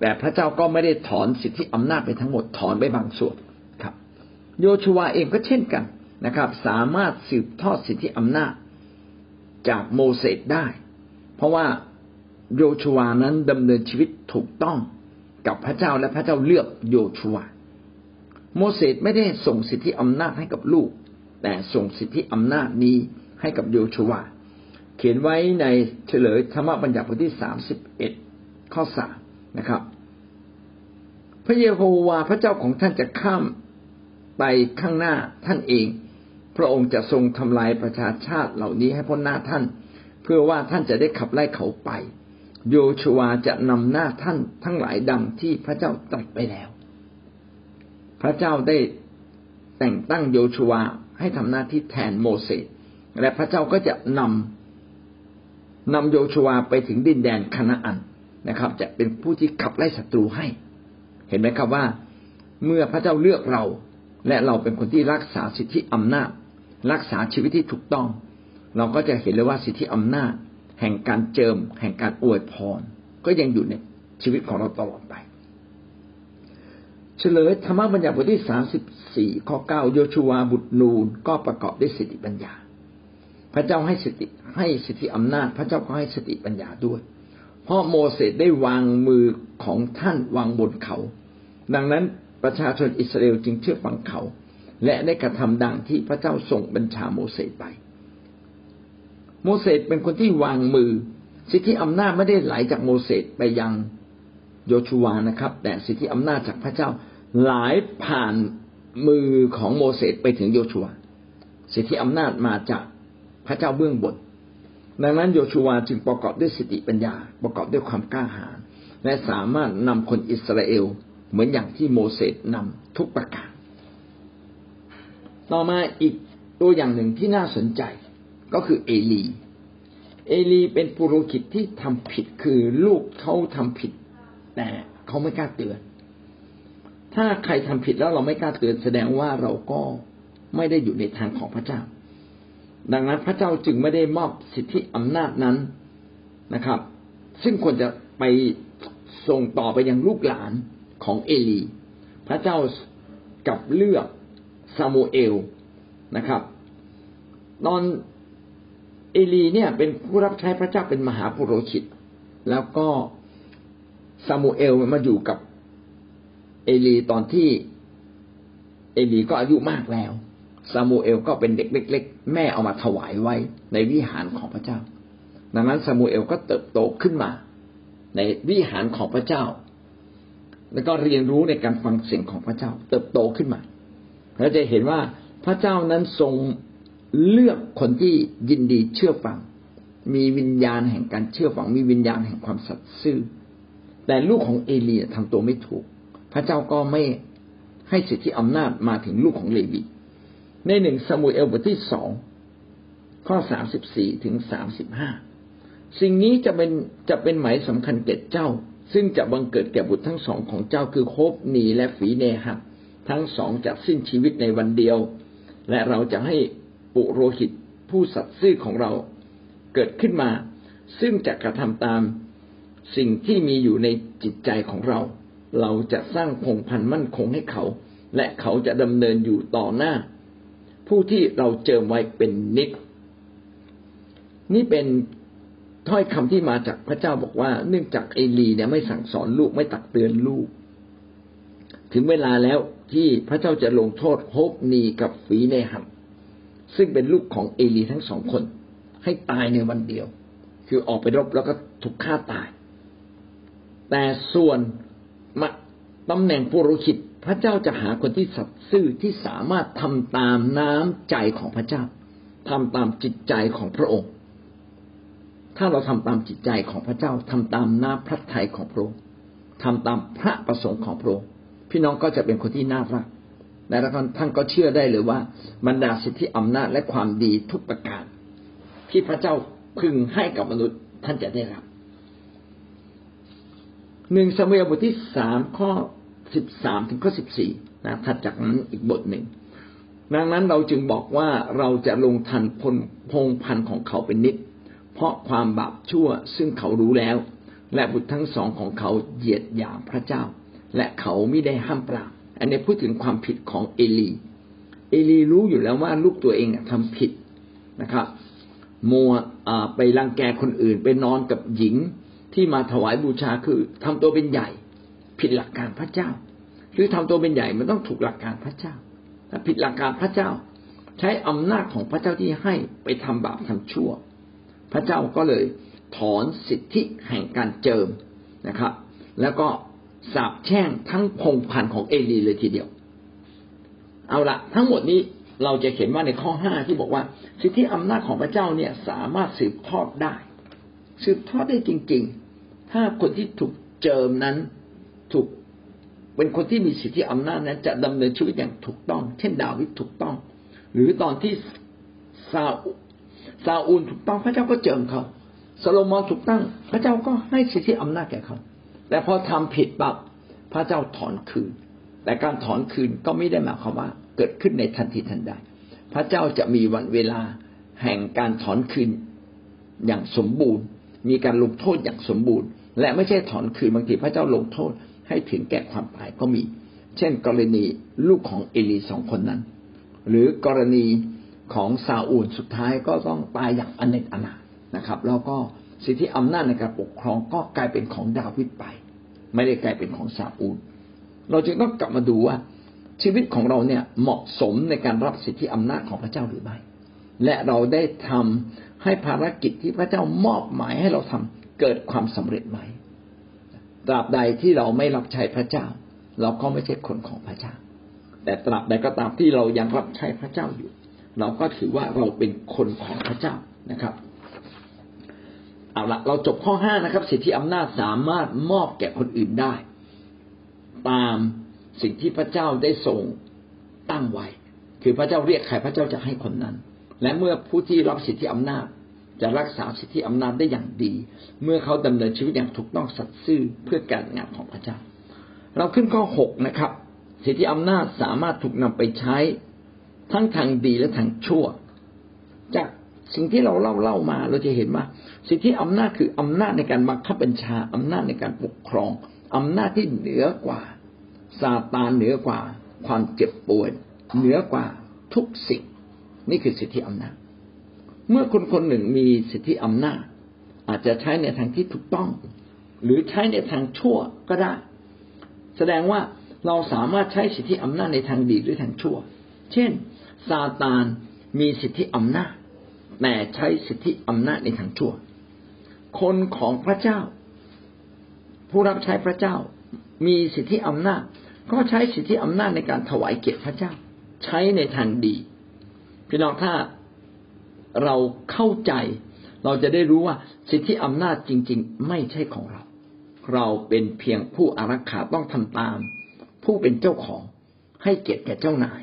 แต่พระเจ้าก็ไม่ได้ถอนสิทธิอำนาจไปทั้งหมดถอนไปบางส่วนครับ โยชูวเองก็เช่นกันนะครับ สามารถสืบทอดสิทธิอำนาจจากโมเสสได้ เพราะว่า โยชูวานั้นดำเนินชีวิตถูกต้องกับพระเจ้าและพระเจ้าเลือกโยชูวา โมเสสไม่ได้ส่งสิทธิอำนาจให้กับลูก แต่ส่งสิทธิอำนาจนี้ให้กับโยชูวา เขียนไว้ในเฉลยธรรมบัญญัติบทที่สามสิบเอ็ดข้อสามนะครับ พระเยโฮวาห์พระเจ้าของท่านจะข้ามไปข้างหน้าท่านเอง พระองค์จะทรงทำลายประชาชาติเหล่านี้ให้พ้นหน้าท่าน เพื่อว่าท่านจะได้ขับไล่เขาไป โยชัวจะนำหน้าท่านทั้งหลายดังที่พระเจ้าตรัสไปแล้ว พระเจ้าได้แต่งตั้งโยชัวให้ทำหน้าที่แทนโมเสสและพระเจ้าก็จะนำนำโยชัวไปถึงดินแดนคณาอันนะครับ จะเป็นผู้ที่ขับไล่ศัตรูให้ เห็นไหมครับว่า เมื่อพระเจ้าเลือกเรา และเราเป็นคนที่รักษาสิทธิอำนาจ รักษาชีวิตที่ถูกต้อง เราก็จะเห็นเลยว่าสิทธิอำนาจ แห่งการเจิม แห่งการอวยพร ก็ยังอยู่ในชีวิตของเราตลอดไป เฉลยธรรมบัญญัติบทที่สามสิบสี่ข้อเก้าโยชูวาบุตรนูนก็ประกอบด้วยสติปัญญา พระเจ้าให้สติให้สิทธิอำนาจ พระเจ้าก็ให้สติปัญญาด้วย เพราะโมเสสได้วางมือของท่านวางบนเขา ดังนั้นประชาชนอิสราเอลจึงเชื่อฟังเขา และได้กระทำดังที่พระเจ้าส่งบัญชาโมเสสไป โมเสสเป็นคนที่วางมือ สิทธิอำนาจไม่ได้ไหลจากโมเสสไปยังโยชูวานะครับ แต่สิทธิอำนาจจากพระเจ้าไหลผ่านมือของโมเสสไปถึงโยชูวาสิทธิอำนาจมาจากพระเจ้าเบื้องบนดังนั้นโยชูวาจึงประกอบด้วยสติปัญญา ประกอบด้วยความกล้าหาญและสามารถนำคนอิสราเอลเหมือนอย่างที่โมเสสนำทุกประการ ต่อมาอีกตัวอย่างหนึ่งที่น่าสนใจ ก็คือเอลี เอลีเป็นปุโรหิตที่ทำผิดคือลูกเขาทำผิด แต่เขาไม่กล้าเตือน ถ้าใครทำผิดแล้วเราไม่กล้าเตือนแสดงว่าเราก็ไม่ได้อยู่ในทางของพระเจ้า ดังนั้นพระเจ้าจึงไม่ได้มอบสิทธิอำนาจนั้นนะครับ ซึ่งควรจะไปส่งต่อไปยังลูกหลานของเอลี พระเจ้ากับเลือกซามูเอลนะครับ ตอน เอลีเนี่ยเป็นผู้รับใช้พระเจ้าเป็นมหาปุโรหิต แล้วก็ซามูเอลมาอยู่กับเอลีตอนที่เอลีก็อายุมากแล้วซามูเอลก็เป็นเด็กเล็ก ๆ แม่เอามาถวายไว้ในวิหารของพระเจ้า ดังนั้นซามูเอลก็เติบโตขึ้นมา ในวิหารของพระเจ้า แล้วก็เรียนรู้ในการฟังเสียงของพระเจ้า เติบโตขึ้นมาเราจะเห็นว่าพระเจ้านั้นทรง เลือกคนที่ยินดีเชื่อฟัง มีวิญญาณแห่งการเชื่อฟัง มีวิญญาณแห่งความสัตย์ซื่อ แต่ลูกของเอลีทำตัวไม่ถูก พระเจ้าก็ไม่ให้สิทธิอำนาจมาถึงลูกของเลวีในหนึ่งสมุเอลบทที่สองข้อสามสิบสี่ถึงสามสิบห้าสิ่งนี้จะเป็นจะเป็นหมายสำคัญแก่เจ้า ซึ่งจะบังเกิดแก่บุตรทั้งสองของเจ้าคือโคบนีและฝีเนหักทั้งสองจะสิ้นชีวิตในวันเดียว และเราจะให้ ปุโรหิตผู้สัตย์ซื่อของเราเกิดขึ้นมา ซึ่งจะกระทำตามสิ่งที่มีอยู่ในจิตใจของเรา เราจะสร้างพงพันมั่นคงให้เขา และเขาจะดำเนินอยู่ต่อหน้า ผู้ที่เราเจิมไว้เป็นนิดนี่เป็นถ้อยคำที่มาจากพระเจ้าบอกว่า เนื่องจากเอลีเนี่ยไม่สั่งสอนลูกไม่ตักเตือนลูก ถึงเวลาแล้วที่พระเจ้าจะลงโทษโฮบนีกับฝีในหัม ซึ่งเป็นลูกของเอลีทั้งสองคน ให้ตายในวันเดียว คือออกไปรบแล้วก็ถูกฆ่าตาย แต่ส่วนตำแหน่งปุโรหิตพระเจ้าจะหาคนที่สัตย์ซื่อที่สามารถทำตามน้ำใจของพระเจ้าทำตามจิตใจของพระองค์ ถ้าเราทำตามจิตใจของพระเจ้าทำตามน้าพระทัยของพระองค์ทำตามพระประสงค์ของพระองค์พี่น้องก็จะเป็นคนที่น่ารัก และท่านก็เชื่อได้เลยว่าบรรดาสิทธิอำนาจและความดีทุกประการ ที่พระเจ้าพึงให้กับมนุษย์ท่านจะได้รับหนึ่งสมัยบทที่สามข้อสิบสามถึงข้อสิบสี่นะถัดจากนั้นอีกบทหนึ่งดังนั้นเราจึงบอกว่าเราจะลงทันพลพงพันของเขาเป็นนิด เพราะความบาปชั่วซึ่งเขารู้แล้ว และบุตรทั้งสองของเขาเหยียดหยามพระเจ้า และเขาไม่ได้ห้ามปราม อันนี้พูดถึงความผิดของเอลี เอลีรู้อยู่แล้วว่าลูกตัวเองทำผิดนะครับ มัวไปรังแกคนอื่น ไปนอนกับหญิงที่มาถวายบูชาคือทำตัวเป็นใหญ่ ผิดหลักการพระเจ้าหรือทำตัวเป็นใหญ่มันต้องถูกหลักการพระเจ้าถ้าผิดหลักการพระเจ้า ใช้อำนาจของพระเจ้าที่ให้ไปทำบาปทำชั่ว พระเจ้าก็เลยถอนสิทธิแห่งการเจิมนะครับ แล้วก็ สาบแช่งทั้งพงพันของเอลีเลยทีเดียว เอาละทั้งหมดนี้เราจะเห็นว่าในข้อห้าที่บอกว่า สิทธิอำนาจของพระเจ้าเนี่ยสามารถสืบทอดได้ สืบทอดได้จริง ๆ ถ้าคนที่ถูกเจิมนั้นถูกเป็นคนที่มีสิทธิอำนาจนั้น จะดำเนินชีวิตอย่างถูกต้อง เช่นดาวิดถูกต้อง หรือตอนที่ซาซาอูลถูกต้องพระเจ้าก็เจิมเขาโซโลมอนถูกตั้ง พระเจ้าก็ให้สิทธิอำนาจแก่เขา แต่พอทำผิดปั๊บพระเจ้าถอนคืน แต่การถอนคืนก็ไม่ได้หมายความว่า เกิดขึ้นในทันทีทันใด พระเจ้าจะมีวันเวลาแห่งการถอนคืนอย่างสมบูรณ์ มีการลงโทษอย่างสมบูรณ์ และไม่ใช่ถอนคืนบางทีพระเจ้าลงโทษให้ถึงแก่ความตายก็มี เช่น กรณีลูกของเอลีสองคนนั้น หรือกรณีของซาอูลสุดท้ายก็ต้องตายอย่างอเนกอนานะครับ แล้วก็สิทธิอำนาจในการปกครองก็กลายเป็นของดาวิดไป ไม่ได้กลายเป็นของซาอูลเราจึงต้องกลับมาดูว่า ชีวิตของเราเนี่ยเหมาะสมในการรับสิทธิอำนาจของพระเจ้าหรือไม่ และเราได้ทำให้ภารกิจที่พระเจ้ามอบหมายให้เราทำเกิดความสำเร็จไหมตราบใดที่เราไม่รับใช้พระเจ้า เราก็ไม่ใช่คนของพระเจ้า แต่ตราบใดก็ตามที่เรายังรับใช้พระเจ้าอยู่ เราก็ถือว่าเราเป็นคนของพระเจ้านะครับ เอาละเราจบข้อห้านะครับ สิทธิอำนาจสามารถมอบแก่คนอื่นได้ ตามสิ่งที่พระเจ้าได้ทรงตั้งไว้ คือพระเจ้าเรียกใครพระเจ้าจะให้คนนั้น และเมื่อผู้ที่รับสิทธิอำนาจจะรักษาสิทธิอำนาจได้อย่างดี เมื่อเขาดำเนินชีวิตอย่างถูกต้องสัตย์ซื่อเพื่อการงานของพระเจ้า เราขึ้นข้อหกนะครับ สิทธิอำนาจสามารถถูกนำไปใช้ทั้งทางดีและทางชั่ว จาก สิ่งที่เราเล่าเล่ามา เราจะเห็นว่า สิทธิอำนาจคืออำนาจในการบังคับบัญชาอำนาจในการปกครองอำนาจที่เหนือกว่าซาตานเหนือกว่า ความเจ็บป่วยเหนือกว่าทุกสิ่ง นี่คือสิทธิอำนาจ เมื่อคนคนหนึ่งมีสิทธิอำนาจ อาจจะใช้ในทางที่ถูกต้อง หรือใช้ในทางชั่วก็ได้ แสดงว่าเราสามารถใช้สิทธิอำนาจในทางดีหรือทางชั่ว เช่นซาตานมีสิทธิอำนาจ แต่ใช้สิทธิอำนาจในทางชั่ว คนของพระเจ้า ผู้รับใช้พระเจ้า มีสิทธิอำนาจ ก็ใช้สิทธิอำนาจในการถวายเกียรติพระเจ้า ใช้ในทางดีพี่น้องถ้าเราเข้าใจ เราจะได้รู้ว่าสิทธิอำนาจจริง ๆ ไม่ใช่ของเรา เราเป็นเพียงผู้อารักขาต้องทำตาม ผู้เป็นเจ้าของให้เกียรติแก่เจ้านาย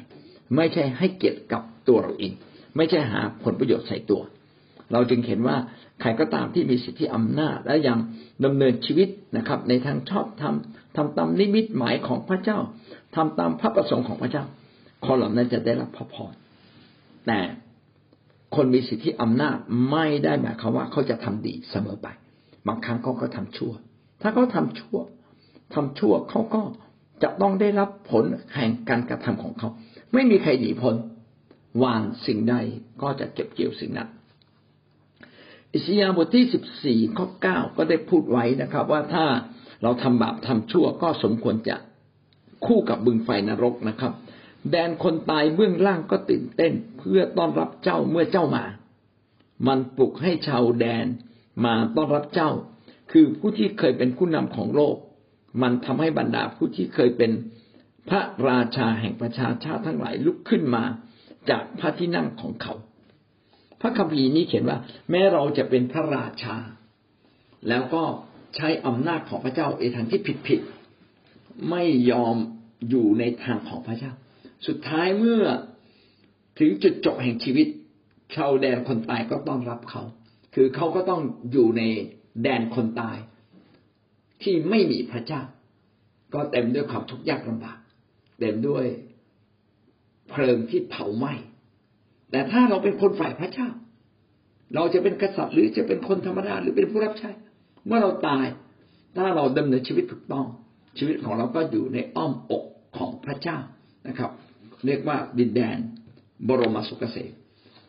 ไม่ใช่ให้เกียรติกับตัวเราเอง ไม่ใช่หาผลประโยชน์ใส่ตัว เราจึงเห็นว่าใครก็ตามที่มีสิทธิอำนาจและยังดำเนินชีวิตนะครับ ในทางชอบทำทำตามนิมิตหมายของพระเจ้าทำตามพระประสงค์ของพระเจ้า คนเหล่านั้นจะได้รับพระพรแต่คนมีสิทธิอำนาจไม่ได้หมายความว่าเขาจะทำดีเสมอไป บางครั้งเขาก็ทำชั่ว ถ้าเขาทาชั่วทำชั่วเขาก็จะต้องได้รับผลแห่งการกระทำของเขา ไม่มีใครหนีพ้น วางสิ่งใดก็จะเก็บเกี่ยวสิ่งนั้น อิสยาห์บทที่สิบสี่ข้อเก้าก็ได้พูดไว้นะครับ ว่าถ้าเราทำบาปทำชั่วก็สมควรจะคู่กับบึงไฟนรกนะครับ แดนคนตายเบื้องล่างก็ตื่นเต้น เพื่อต้อนรับเจ้าเมื่อเจ้ามา มันปลุกให้ชาวแดนมาต้อนรับเจ้า คือผู้ที่เคยเป็นผู้นำของโลก มันทำให้บรรดาผู้ที่เคยเป็นพระราชาแห่งประชาชาติทั้งหลายลุกขึ้นมา จากพระที่นั่งของเขา พระคัมภีร์นี้เขียนว่า แม้เราจะเป็นพระราชา แล้วก็ใช้อำนาจของพระเจ้าในทางที่ผิดผิดไม่ยอมอยู่ในทางของพระเจ้า สุดท้ายเมื่อถึงจุดจบแห่งชีวิต ชาวแดนคนตายก็ต้องรับเขา คือเขาก็ต้องอยู่ในแดนคนตาย ที่ไม่มีพระเจ้า ก็เต็มด้วยความทุกข์ยากลำบากเต็มด้วย เพลิงที่เผาไหม้แต่ถ้าเราเป็นคนฝ่ายพระเจ้า เราจะเป็นกษัตริย์หรือจะเป็นคนธรรมดาหรือเป็นผู้รับใช้ เมื่อเราตาย ถ้าเราดำเนินชีวิตถูกต้อง ชีวิตของเราก็อยู่ในอ้อมอกของพระเจ้านะครับ เรียกว่าดินแดน บรมสุขเกษม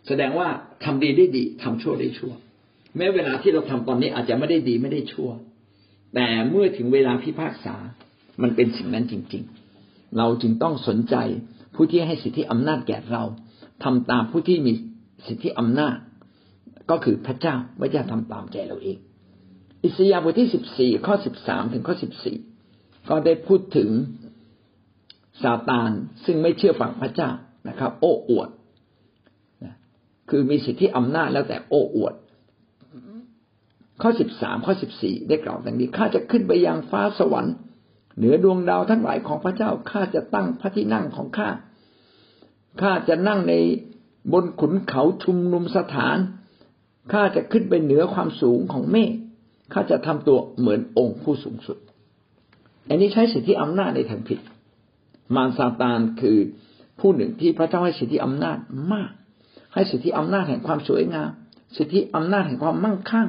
แสดงว่าทำดีได้ดีทำชั่วได้ชั่ว แม้เวลาที่เราทำตอนนี้อาจจะไม่ได้ดีไม่ได้ชั่ว แต่เมื่อถึงเวลาพิพากษามันเป็นสิ่งนั้นจริง ๆ เราจึงต้องสนใจ ผู้ที่ให้สิทธิอำนาจแก่เราทำตามผู้ที่มีสิทธิอำนาจ ก็คือพระเจ้าไม่ใช่ทำตามใจเราเอง อิสยาห์บทที่สิบสี่ข้อสิบสามถึงข้อสิบสี่ก็ได้พูดถึงซาตานซึ่งไม่เชื่อฟังพระเจ้านะครับ โอ้อวดคือมีสิทธิอำนาจแล้วแต่โอ้อวด ข้อสิบสามข้อสิบสี่ได้กล่าวดังนี้ข้าจะขึ้นไปยังฟ้าสวรรค์เหนือดวงดาวทั้งหลายของพระเจ้าข้าจะตั้งพระที่นั่งของข้า ข้าจะนั่งในบนขุนเขาชุมนุมสถาน ข้าจะขึ้นไปเหนือความสูงของเมฆ ข้าจะทำตัวเหมือนองค์ผู้สูงสุด อันนี้ใช้สิทธิอำนาจในทางผิด มารซาตานคือผู้หนึ่งที่พระเจ้าให้สิทธิอำนาจมาก ให้สิทธิอำนาจแห่งความสวยงาม สิทธิอำนาจแห่งความมั่งคั่ง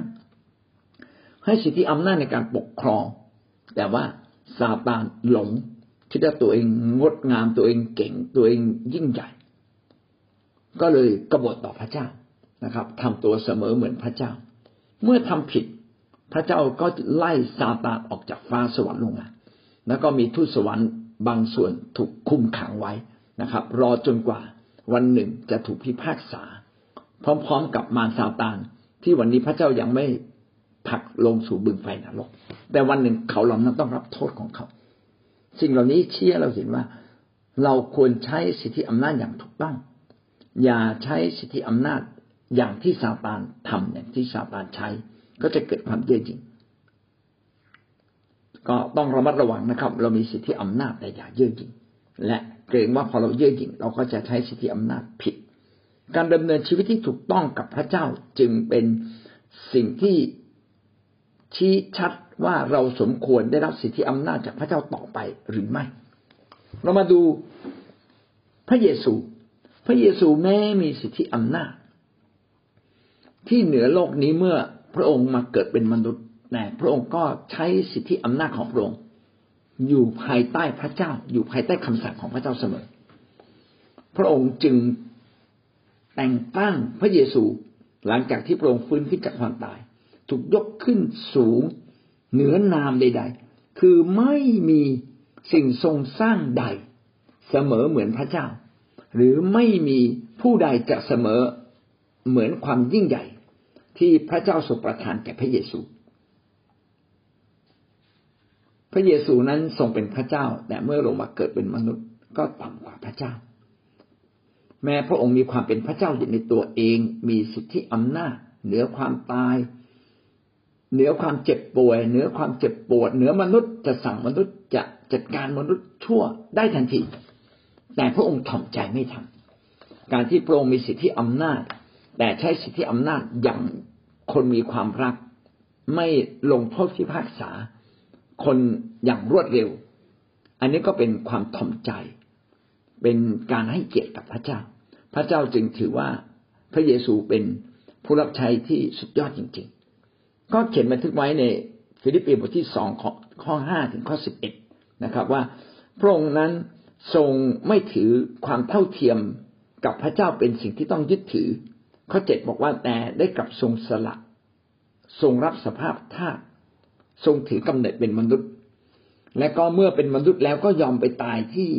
ให้สิทธิอำนาจในการปกครอง แต่ว่าซาตานหลงคิดว่าตัวเองงดงามตัวเองเก่งตัวเองยิ่งใหญ่ ก็เลยกบฏต่อพระเจ้านะครับทำตัวเสมอเหมือนพระเจ้า เมื่อทำผิดพระเจ้าก็ไล่ซาตานออกจากฟ้าสวรรค์ลงมาแล้วก็มีทูตสวรรค์บางส่วนถูกคุมขังไว้นะครับ รอจนกว่าวันหนึ่งจะถูกพิพากษา พร้อมๆกับมารซาตานที่วันนี้พระเจ้ายังไม่ผักลงสู่บึงไฟนรก แต่วันหนึ่งเขาเหล่านั้นต้องรับโทษของเขา สิ่งเหล่านี้เชื่อเราเห็นว่า เราควรใช้สิทธิอำนาจอย่างถูกต้อง อย่าใช้สิทธิอำนาจอย่างที่ซาตานทำอย่างที่ซาตานใช้ ก็จะเกิดความเย่อหยิ่งก็ต้องระมัดระวังนะครับ เรามีสิทธิอำนาจแต่อย่าเย่อหยิ่งและเกรงว่าพอเราเย่อหยิ่งเราก็จะใช้สิทธิอำนาจผิด การดำเนินชีวิตที่ถูกต้องกับพระเจ้าจึงเป็นสิ่งที่ชี้ชัดว่าเราสมควรได้รับสิทธิอำนาจจากพระเจ้าต่อไปหรือไม่ เรามาดูพระเยซู ระเยซูแม้มีสิทธิอำนาจ ที่เหนือโลกนี้เมื่อพระองค์มาเกิดเป็นมนุษย์แต่พระองค์ก็ใช้สิทธิอำนาจของพระองค์ อยู่ภายใต้พระเจ้า อยู่ภายใต้คำสั่งของพระเจ้าเสมอ พระองค์จึงแต่งตั้งพระเยซูหลังจากที่พระองค์ฟื้นขึ้นจากความตาย ถูกยกขึ้นสูงเหนือนามใด ๆ คือไม่มีสิ่งทรงสร้างใด เสมอเหมือนพระเจ้า หรือไม่มีผู้ใดจะเสมอเหมือนความยิ่งใหญ่ ที่พระเจ้าทรงประทานแก่พระเยซู พระเยซูนั้นทรงเป็นพระเจ้า แต่เมื่อลงมาเกิดเป็นมนุษย์ก็ต่ำกว่าพระเจ้า แม้พระองค์มีความเป็นพระเจ้าอยู่ในตัวเอง มีสิทธิอำนาจ เหนือความตาย เหนือความเจ็บป่วย เหนือความเจ็บปวด เหนือมนุษย์จะสั่งมนุษย์จะจัดการมนุษย์ชั่วได้ทันที แต่พระองค์ถ่อมใจไม่ทำการที่พระองค์มีสิทธิอำนาจ แต่ใช้สิทธิอำนาจอย่างคนมีความรัก ไม่ลงโทษพิพากษา คนอย่างรวดเร็ว อันนี้ก็เป็นความถ่อมใจ เป็นการให้เกียรติกับพระเจ้า พระเจ้าจึงถือว่าพระเยซูเป็นผู้รับใช้ที่สุดยอดจริง ๆ ก็เขียนบันทึกไว้ในฟิลิปปีบทที่สองข้อห้าถึงข้อสิบเอ็ดนะครับ ว่าพระองค์นั้น ทรงไม่ถือความเท่าเทียมกับพระเจ้าเป็นสิ่งที่ต้องยึดถือ ข้อเจ็ดบอกว่าแต่ได้กลับทรงสละ ทรงรับสภาพทาสทรงถือกำเนิดเป็นมนุษย์ และก็เมื่อเป็นมนุษย์แล้วก็ยอมไปตายที่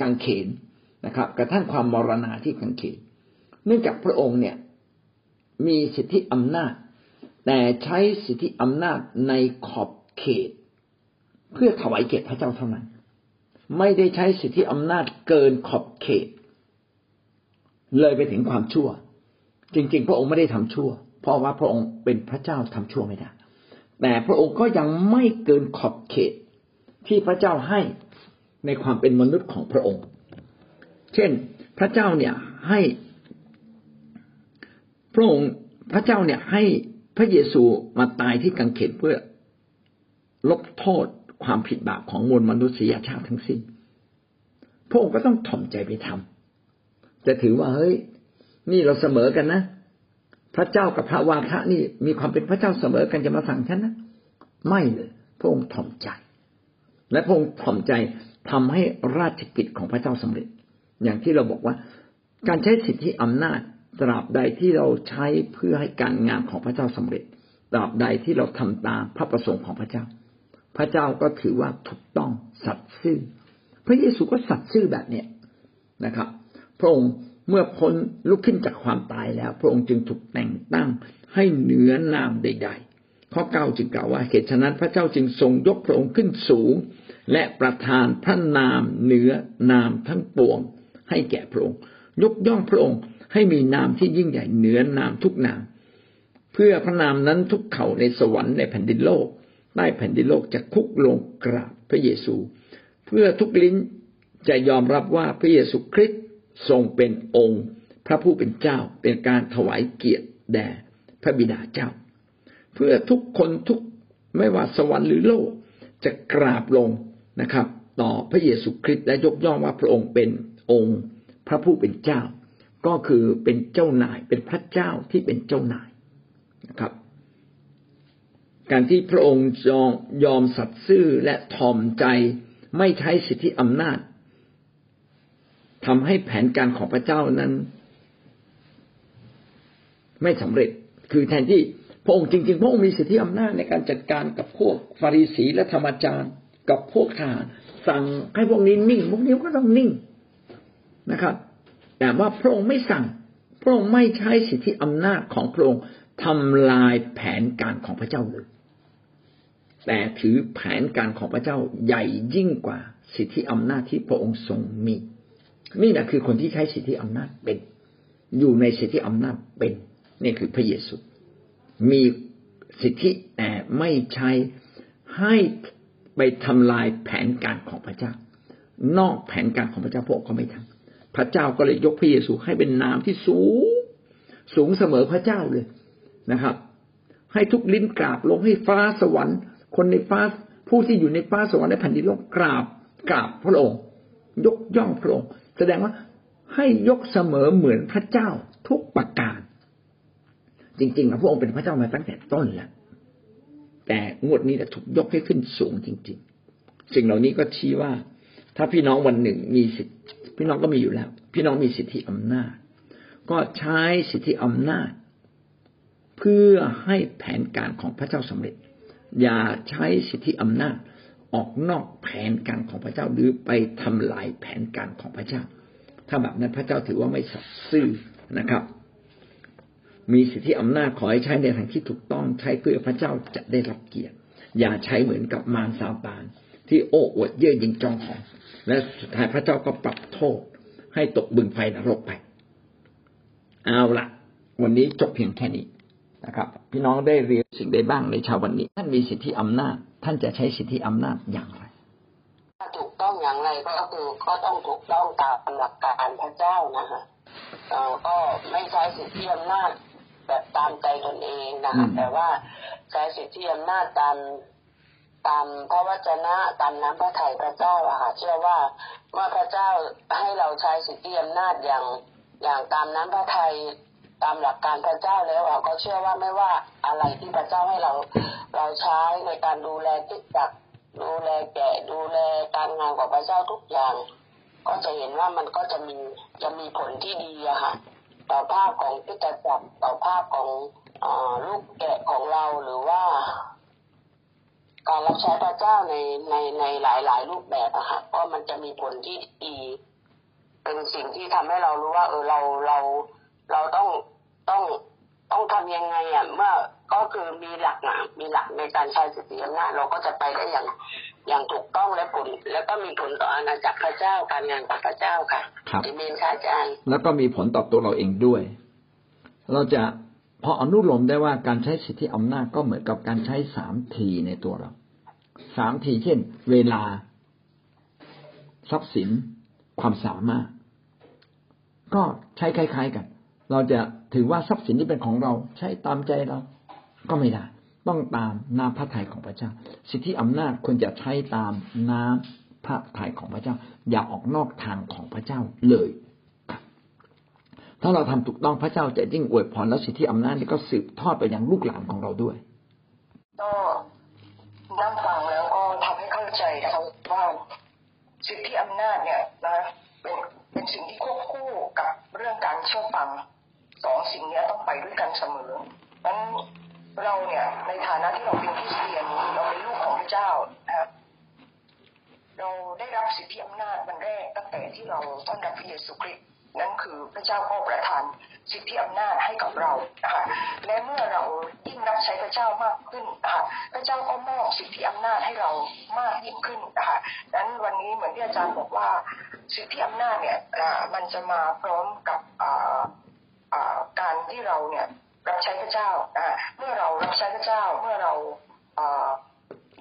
กางเขนนะครับ กระทั่งความมรณาที่กางเขน เนื่องจากพระองค์เนี่ยมีสิทธิอำนาจ แต่ใช้สิทธิอำนาจในขอบเขต เพื่อถวายเกียรติพระเจ้าเท่านั้น ไม่ได้ใช้สิทธิอำนาจเกินขอบเขต เลยไปถึงความชั่ว จริง ๆ พระองค์ไม่ได้ทำชั่ว เพราะว่าพระองค์เป็นพระเจ้าทำชั่วไม่ได้ แต่พระองค์ก็ยังไม่เกินขอบเขตที่พระเจ้าให้ในความเป็นมนุษย์ของพระองค์ เช่น พระเจ้าเนี่ยให้พระองค์พระเจ้าเนี่ยให้พระเยซูมาตายที่กังเขนเพื่อลบโทษ ความผิดบาปของมวลมนุษยชาติทั้งสิ้นพระองค์ก็ต้องถ่อมใจไปทำจะถือว่าเฮ้ย นี่เราเสมอกันนะ พระเจ้ากับพระวาทะนี่มีความเป็นพระเจ้าเสมอกันจะมาสั่งฉันนะไม่เลยพระองค์ถ่อมใจ และพระองค์ถ่อมใจทำให้ราชกิจของพระเจ้าสำเร็จ อย่างที่เราบอกว่า การใช้สิทธิอำนาจตราบใดที่เราใช้เพื่อให้การงานของพระเจ้าสำเร็จ ตราบใดที่เราทำตามพระประสงค์ของพระเจ้า พระเจ้าก็ถือว่าถูกต้องสัตย์ซื่อ พระเยซูก็สัตย์ซื่อแบบเนี้ยนะครับ พระองค์เมื่อพ้นลุกขึ้นจากความตายแล้ว พระองค์จึงถูกแต่งตั้งให้เหนือนามใด ๆ ข้อเก้าจึงกล่าวว่าเหตุฉะนั้นพระเจ้าจึงทรงยกพระองค์ขึ้นสูง และประทานพระนามเหนือนามทั้งปวง ให้แก่พระองค์ ยกย่องพระองค์ให้มีนามที่ยิ่งใหญ่เหนือนามทุกนาม เพื่อพระนามนั้นทุกเข่าในสวรรค์ในแผ่นดินโลก ใต้แผ่นดินโลกจะคุกลงกราบพระเยซู เพื่อทุกลิ้นจะยอมรับว่าพระเยซูคริสต์ทรงเป็นองค์ พระผู้เป็นเจ้าเป็นการถวายเกียรติแด่พระบิดาเจ้า เพื่อทุกคนทุกไม่ว่าสวรรค์หรือโลกจะกราบลงนะครับ ต่อพระเยซูคริสต์และยกย่องว่าพระองค์เป็นองค์ พระผู้เป็นเจ้า ก็คือเป็นเจ้านายเป็นพระเจ้าที่เป็นเจ้านายนะครับ การที่พระองค์ยอมยอมสัตย์ซื่อและทอมใจไม่ใช้สิทธิอำนาจทำให้แผนการของพระเจ้านั้น ไม่สำเร็จคือแทนที่พระองค์จริงๆพระองค์มีสิทธิอำนาจในการจัดการกับพวกฟาริสีและธรรมจารย์กับพวกทหารสั่งให้พวกนี้นิ่งพวกนี้ก็ต้องนิ่งนะครับ แต่ว่าพระองค์ไม่สั่ง พระองค์ไม่ใช้สิทธิอำนาจของพระองค์ทำลายแผนการของพระเจ้าเลย แต่ถือแผนการของพระเจ้าใหญ่ยิ่งกว่าสิทธิอำนาจที่พระองค์ทรงมี นี่แหละคือคนที่ใช้สิทธิอำนาจเป็น อยู่ในสิทธิอำนาจเป็น นี่คือพระเยซูมีสิทธิแต่ไม่ใช้ให้ไปทำลายแผนการของพระเจ้า นอกแผนการของพระเจ้าพระองค์ก็ไม่ทำพระเจ้าก็เลยยกพระเยซูให้เป็นนามที่สูง สูงเสมอพระเจ้าเลยนะครับ ให้ทุกลิ้นกราบลงให้ฟ้าสวรรค์ คนในฟ้าผู้ที่อยู่ในฟ้าสวรรค์ในแผ่นดินโลกกราบกราบพระองค์ ยกย่องพระองค์ แสดงว่าให้ยกเสมอเหมือนพระเจ้าทุกประการ จริงๆพระองค์เป็นพระเจ้ามาตั้งแต่ต้นแล้วแต่งวดนี้จะถูกยกให้ขึ้นสูงจริง ๆ สิ่งเหล่านี้ก็ชี้ว่า ถ้าพี่น้องวันหนึ่งมีสิทธิพี่น้องก็มีอยู่แล้ว พี่น้องมีสิทธิอำนาจ ก็ใช้สิทธิอำนาจ เพื่อให้แผนการของพระเจ้าสำเร็จ อย่าใช้สิทธิอำนาจออกนอกแผนการของพระเจ้าหรือไปทำลายแผนการของพระเจ้า ถ้าแบบนั้นพระเจ้าถือว่าไม่สัตย์ซื่อนะครับ มีสิทธิอำนาจขอให้ใช้ในทางที่ถูกต้องใช้เพื่อพระเจ้าจะได้รับเกียรติ อย่าใช้เหมือนกับมารซาตานที่โอ้อวดเย่อหยิ่งจองของ และสุดท้ายพระเจ้าก็ปรับโทษ ให้ตกบึงไฟนรกไป เอาละวันนี้จบเพียงแค่นี้ นะครับ พี่น้องได้เรียนสิ่งใดบ้างในชาววันนี้ ท่านมีสิทธิอำนาจ ท่านจะใช้สิทธิอำนาจอย่างไรถ้าถูกต้องอย่างไรก็คือก็ต้องถูกต้องตามหลักการพระเจ้านะคะเอ่อก็ไม่ใช้สิทธิอำนาจแบบตามใจตนเองนะคะอืมแต่ว่าใช้สิทธิอำนาจตามตามพระวจนะตามน้ำพระทัยพระเจ้าอะค่ะเชื่อว่าเมื่อพระเจ้าให้เราใช้สิทธิอำนาจอย่างอย่างตามน้ำพระทัย ตามหลักการพระเจ้าแล้วอะก็เชื่อว่าไม่ว่าอะไรที่พระเจ้าให้เราเราใช้ในการดูแลติดจักดูแลแกะดูแลการงานของพระเจ้าทุกอย่าง ก็จะเห็นว่ามันก็จะมีจะมีผลที่ดีอะค่ะต่อภาพของพิจจักรต่อภาพของอลูกแกะของเราหรือว่า การรับใช้พระเจ้าในในในหลายหลายรูปแบบอะค่ะก็มันจะมีผลที่ดี เป็นสิ่งที่ทำให้เรารู้ว่า เออเราเรา เราต้องต้องต้องทำยังไงอะเมื่อก็คือมีหลักอะมีหลักในการใช้สิทธิอำนาจเราก็จะไปได้อย่างอย่างถูกต้องและผล แล้วก็มีผลต่ออาณาจักรพระเจ้าการงานของพระเจ้าค่ะครับเอเมนค่ะอาจารย์แล้วก็มีผลต่อตัวเราเองด้วย เราจะพออนุโลมได้ว่าการใช้สิทธิอำนาจก็เหมือนกับการใช้สามทีในตัวเราสามทีเช่น เวลา ทรัพย์สิน ความสามารถ ก็ใช้คล้าย ๆกัน เราจะถือว่าทรัพย์สินที่เป็นของเราใช้ตามใจเราก็ไม่ได้ ต้องตามน้ำพระทัยของพระเจ้า สิทธิอำนาจควรจะใช้ตามน้ำพระทัยของพระเจ้า อย่าออกนอกทางของพระเจ้าเลย ถ้าเราทำถูกต้องพระเจ้าจะยิ่งอวยพรและสิทธิอำนาจนี้ก็สืบทอดไปยังลูกหลานของเราด้วยก็นั่งฟังแล้วก็ทำให้เข้าใจนะครับว่าสิทธิอำนาจเนี่ยนะเป็นเป็นสิ่งที่ควบคู่กับเรื่องการเชื่อฟัง สองสิ่งนี้ต้องไปด้วยกันเสมอนั้นเราเนี่ยในฐานะที่เราเป็นคริสเตียนเราเป็นลูกของพระเจ้านะครับเราได้รับสิทธิอำนาจวันแรกตั้งแต่ที่เราต้อนรับพระเยซูคริสต์นั่นคือพระเจ้าก็ประทานสิทธิอำนาจให้กับเรานะคะและเมื่อเรายิ่งรับใช้พระเจ้ามากขึ้นนะคะพระเจ้าก็มอบสิทธิอำนาจให้เรามากยิ่งขึ้นนะคะดังนั้นวันนี้เหมือนที่อาจารย์บอกว่าสิทธิอำนาจเนี่ยอ่ามันจะมาพร้อมกับอ่าอ่า การที่เราเนี่ยรับใช้พระเจ้าเมื่อเรารับใช้พระเจ้าเมื่อเรา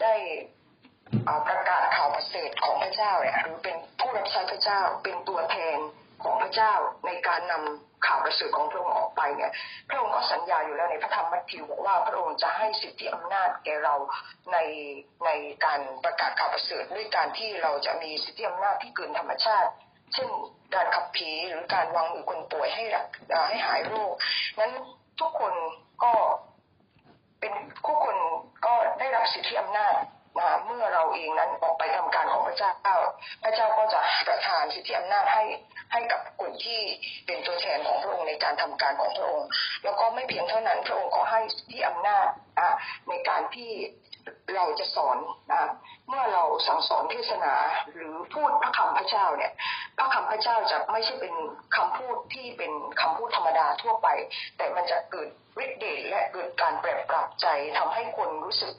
ได้ประกาศข่าวประเสริฐของพระเจ้าเนี่ยหรือเป็นผู้รับใช้พระเจ้าเป็นตัวแทนของพระเจ้าในการนำข่าวประเสริฐของพระองค์ออกไปเนี่ยพระองค์ก็สัญญาอยู่แล้วในพระธรรมมัทธิวบอกว่าพระองค์จะให้สิทธิอำนาจแก่เราในในการประกาศข่าวประเสริฐด้วยการที่เราจะมีสิทธิอำนาจที่เกินธรรมชาติ เช่น การขับผีหรือการวางมือคนป่วยให้รักให้หายโรคนั้นทุกคนก็เป็นทุกคนก็ได้รับสิทธิอำนาจ นะเมื่อเราเองนั้นออกไปทำการของพระเจ้า พระเจ้าก็จะประทานสิทธิอำนาจให้ให้กับกลุ่มที่เป็นตัวแทนของพระองค์ในการทำการของพระองค์ แล้วก็ไม่เพียงเท่านั้นพระองค์ก็ให้สิทธิอำนาจในการที่เราจะสอนนะเมื่อเราสั่งสอนเทศนาหรือพูดพระคำพระเจ้าเนี่ยพระคำพระเจ้าจะไม่ใช่เป็นคำพูดที่เป็นคำพูดธรรมดาทั่วไป แต่มันจะเกิดฤทธิ์เดชและเกิดการแปรปรับใจทำให้คนรู้สึก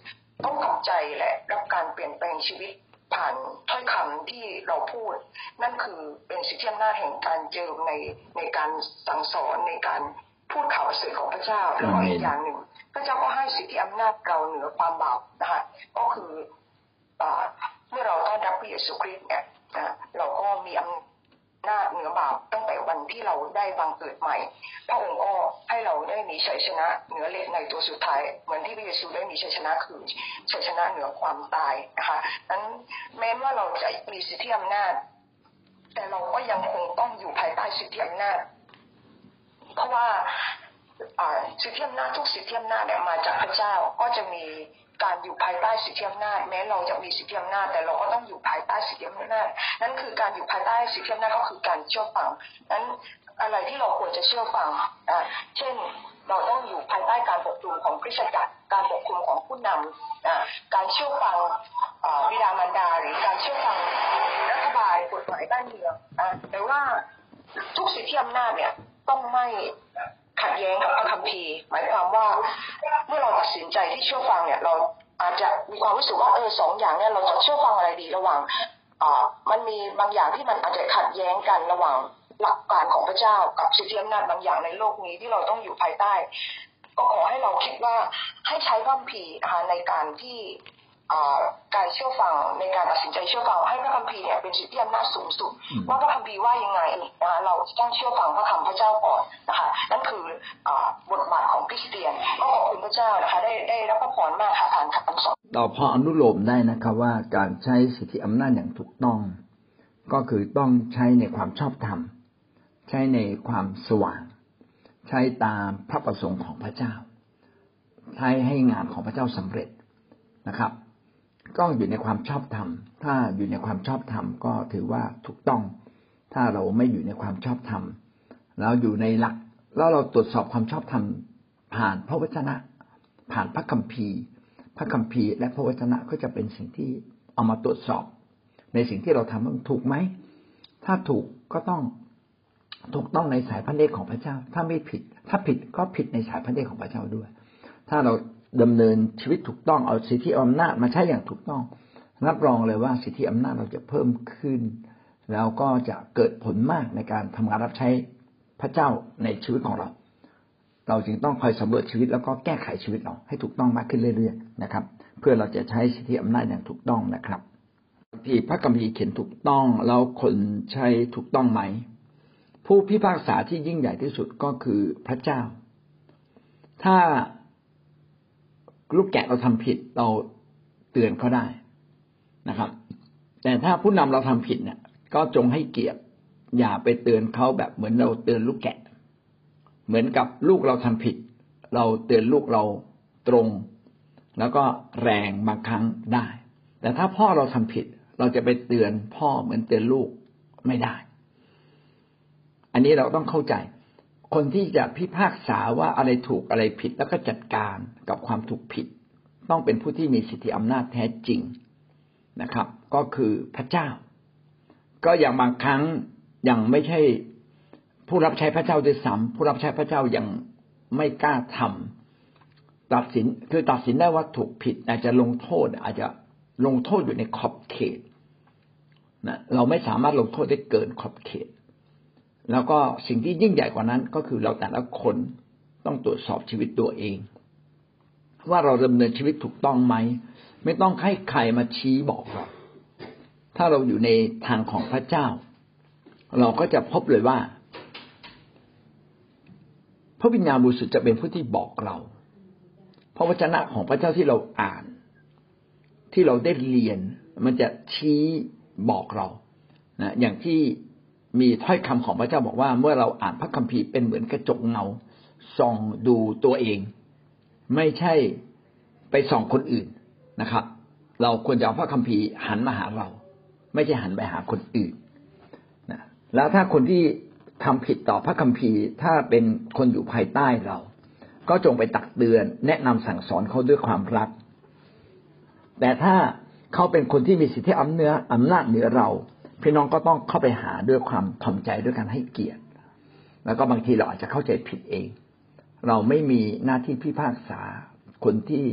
ต้องกลับใจและรับการเปลี่ยนแปลงชีวิตผ่านถ้อยคำที่เราพูด นั่นคือเป็นสิทธิอำนาจแห่งการเจิมในในการสั่งสอนในการพูดข่าวประเสริฐของพระเจ้าแล้วก็อีกอย่างหนึ่ง พระเจ้าก็ให้สิทธิอำนาจเราเหนือความบาปนะคะก็คืออ่าเมื่อเราต้อนรับพระเยซูคริสต์เนี่ยนะเราก็มีอำ นาเหนือบาปตั้งแต่วันที่เราได้บังเกิดใหม่ พระองค์ก็ให้เราได้มีชัยชนะเหนือเลสในตัวสุดท้าย เหมือนที่พระเยซูได้มีชัยชนะคือชัยชนะเหนือความตายนะคะนั้นแม้ว่าเราจะมีสิทธิอำนาจ แต่เราก็ยังคงต้องอยู่ภายใต้สิทธิอำนาจ เพราะว่าอ่าสิทธิอำนาจทุกสิทธิอำนาจเนี่ยมาจากพระเจ้าก็จะมี การอยู่ภายใต้สิทธิอำนาจแม้เราจะมีสิทธิอำนาจแต่เราก็ต้องอยู่ภายใต้สิทธิอำนาจนั่นคือการอยู่ภายใต้สิทธิอำนาจก็คือการเชื่อฟังนั้นอะไรที่เราควรจะเชื่อฟังอ่าเช่นเราต้องอยู่ภายใต้การปกคลุมของคริสตจักร การปกคลุมของผู้นำการเชื่อฟังวิดามันดา หรือการเชื่อฟังรัฐบาลกฎหมายบ้านเมืองแต่ว่าทุกสิทธิอำนาจเนี่ยต้องไม่ ขัดแย้งกับพระคัมภีร์ หมายความว่า เมื่อเราตัดสินใจที่เชื่อฟังเนี่ยเราอาจจะมีความรู้สึกว่าเออสองอย่างเนี่ยเราจะเชื่อฟังอะไรดีระหว่างอ่ามันมีบางอย่างที่มันอาจจะขัดแย้งกันระหว่างหลักการของพระเจ้ากับสิทธิอำนาจบางอย่างในโลกนี้ที่เราต้องอยู่ภายใต้ ก็ขอให้เราคิดว่าให้ใช้พระคัมภีร์นะคะในการที่ การเชื่อฟังในการตัดสินใจเชื่อฟังให้พระคัมภีร์เนี่ยเป็นสิทธิอำนาจสูงสุดว่าพระคัมภีร์ว่ายังไงนะคะเราต้องเชื่อฟังพระคำพระเจ้าก่อนนะคะนั่นคือบทบาทของคริสเตียนก็ขอบคุณพระเจ้านะคะได้ได้รับพระพรมากค่ะผ่านคำสอนเราพออนุโลมได้นะครับว่าการใช้สิทธิอำนาจอย่างถูกต้อง ก็คือต้องใช้ในความชอบธรรม ใช้ในความสว่าง ใช้ตามพระประสงค์ของพระเจ้า ใช้ให้งานของพระเจ้าสำเร็จนะครับ ก็อยู่ในความชอบธรรม ถ้าอยู่ในความชอบธรรมก็ถือว่าถูกต้อง ถ้าเราไม่อยู่ในความชอบธรรมเราอยู่ในหลัก แล้วเราตรวจสอบความชอบธรรมผ่านพระวจนะ ผ่านพระคัมภีร์ พระคัมภีร์และพระวจนะก็จะเป็นสิ่งที่เอามาตรวจสอบ ในสิ่งที่เราทำมันถูกไหม ถ้าถูกก็ต้องถูกต้องในสายพระเนตรของพระเจ้า ถ้าไม่ผิด ถ้าผิดก็ผิดในสายพระเนตรของพระเจ้าด้วย ถ้าเรา ดำเนินชีวิตถูกต้องเอาสิทธิอำนาจมาใช้อย่างถูกต้อง รับรองเลยว่าสิทธิอำนาจเราจะเพิ่มขึ้น แล้วก็จะเกิดผลมากในการทำงานรับใช้พระเจ้าในชีวิตของเรา เราจึงต้องคอยสำรวจชีวิตแล้วก็แก้ไขชีวิตเราให้ถูกต้องมากขึ้นเรื่อยๆนะครับ เพื่อเราจะใช้สิทธิอำนาจอย่างถูกต้องนะครับที่พระกัมภีร์เขียนถูกต้องแล้วคนใช้ถูกต้องไหม ผู้พิพากษาที่ยิ่งใหญ่ที่สุดก็คือพระเจ้า ถ้า ลูกแกะเราทำผิดเราเตือนเขาได้นะครับ แต่ถ้าผู้นำเราทำผิดเนี่ยก็จงให้เกียรติอย่าไปเตือนเขาแบบเหมือนเราเตือนลูกแกะ เหมือนกับลูกเราทำผิด เราเตือนลูกเราตรง แล้วก็แรงบางครั้งได้ แต่ถ้าพ่อเราทำผิด เราจะไปเตือนพ่อเหมือนเตือนลูกไม่ได้ อันนี้เราต้องเข้าใจ คนที่จะพิพากษาว่าอะไรถูกอะไรผิดแล้วก็จัดการกับความถูกผิด ต้องเป็นผู้ที่มีสิทธิอำนาจแท้จริงนะครับ ก็คือพระเจ้า ก็อย่างบางครั้งยังไม่ใช่ผู้รับใช้พระเจ้าด้วยซ้ำผู้รับใช้พระเจ้ายังไม่กล้าทำตัดสินคือตัดสินได้ว่าถูกผิด อาจจะลงโทษ อาจจะลงโทษอยู่ในขอบเขตนะเราไม่สามารถลงโทษได้เกินขอบเขต แล้วก็สิ่งที่ยิ่งใหญ่กว่านั้นก็คือเราแต่ละคนต้องตรวจสอบชีวิตตัวเอง ว่าเราดำเนินชีวิตถูกต้องไหม ไม่ต้องให้ใครมาชี้บอกเราถ้าเราอยู่ในทางของพระเจ้า เราก็จะพบเลยว่า พระวิญญาณบริสุทธิ์จะเป็นผู้ที่บอกเรา พระวจนะของพระเจ้าที่เราอ่าน ที่เราได้เรียนมันจะชี้บอกเรานะอย่างที่ มีถ้อยคำของพระเจ้าบอกว่า เมื่อเราอ่านพระคัมภีร์เป็นเหมือนกระจกเงาส่องดูตัวเอง ไม่ใช่ไปส่องคนอื่นนะครับ เราควรจะเอาพระคัมภีร์หันมาหาเรา ไม่ใช่หันไปหาคนอื่นนะแล้วถ้าคนที่ทำผิดต่อพระคัมภีร์ถ้าเป็นคนอยู่ภายใต้เรา ก็จงไปตักเตือน แนะนำสั่งสอนเขาด้วยความรัก แต่ถ้าเขาเป็นคนที่มีสิทธิอำเนื้ออำนาจเหนือเรา พี่น้องก็ต้องเข้าไปหาด้วยความถ่อมใจด้วยการให้เกียรติ แล้วก็บางทีเราอาจจะเข้าใจผิดเอง เราไม่มีหน้าที่พิพากษาคนที่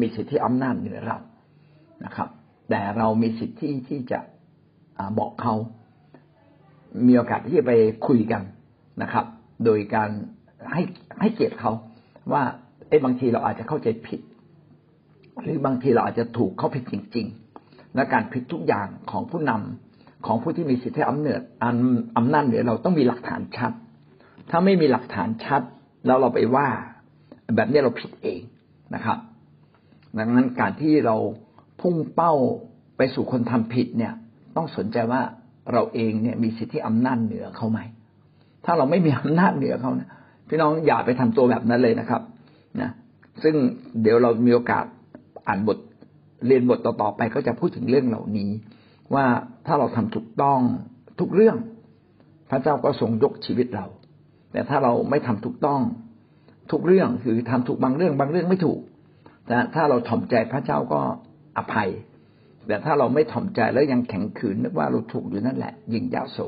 มีสิทธิอำนาจเหนือเรานะครับ แต่เรามีสิทธิที่จะบอกเขา มีโอกาสที่จะไปคุยกันนะครับ โดยการให้ให้เกียรติเขาว่าเอ้บางทีเราอาจจะเข้าใจผิด หรือบางทีเราอาจจะถูกเขาผิดจริง ๆ และการผิดทุกอย่างของผู้นำของผู้ที่มีสิทธิอำนาจอำนาจเหนือเราต้องมีหลักฐานชัด ถ้าไม่มีหลักฐานชัด แล้วเราไปว่า แบบนี้เราผิดเองนะครับ ดังนั้นการที่เราพุ่งเป้าไปสู่คนทำผิดเนี่ย ต้องสนใจว่าเราเองเนี่ยมีสิทธิอำนาจเหนือเขาไหม ถ้าเราไม่มีอำนาจเหนือเขาเนี่ยพี่น้องอย่าไปทำตัวแบบนั้นเลยนะครับนะซึ่งเดี๋ยวเรามีโอกาสอ่านบท เรียนบทต่อๆไปก็จะพูดถึงเรื่องเหล่านี้ ว่าถ้าเราทำถูกต้องทุกเรื่อง พระเจ้าก็ทรงยกชีวิตเรา แต่ถ้าเราไม่ทำถูกต้อง ทุกเรื่องคือทำถูกบางเรื่องบางเรื่องไม่ถูก แต่ถ้าเราถ่อมใจพระเจ้าก็อภัย แต่ถ้าเราไม่ถ่อมใจแล้วยังแข็งขืนนึกว่าเราถูกอยู่นั่นแหละยิงยาโส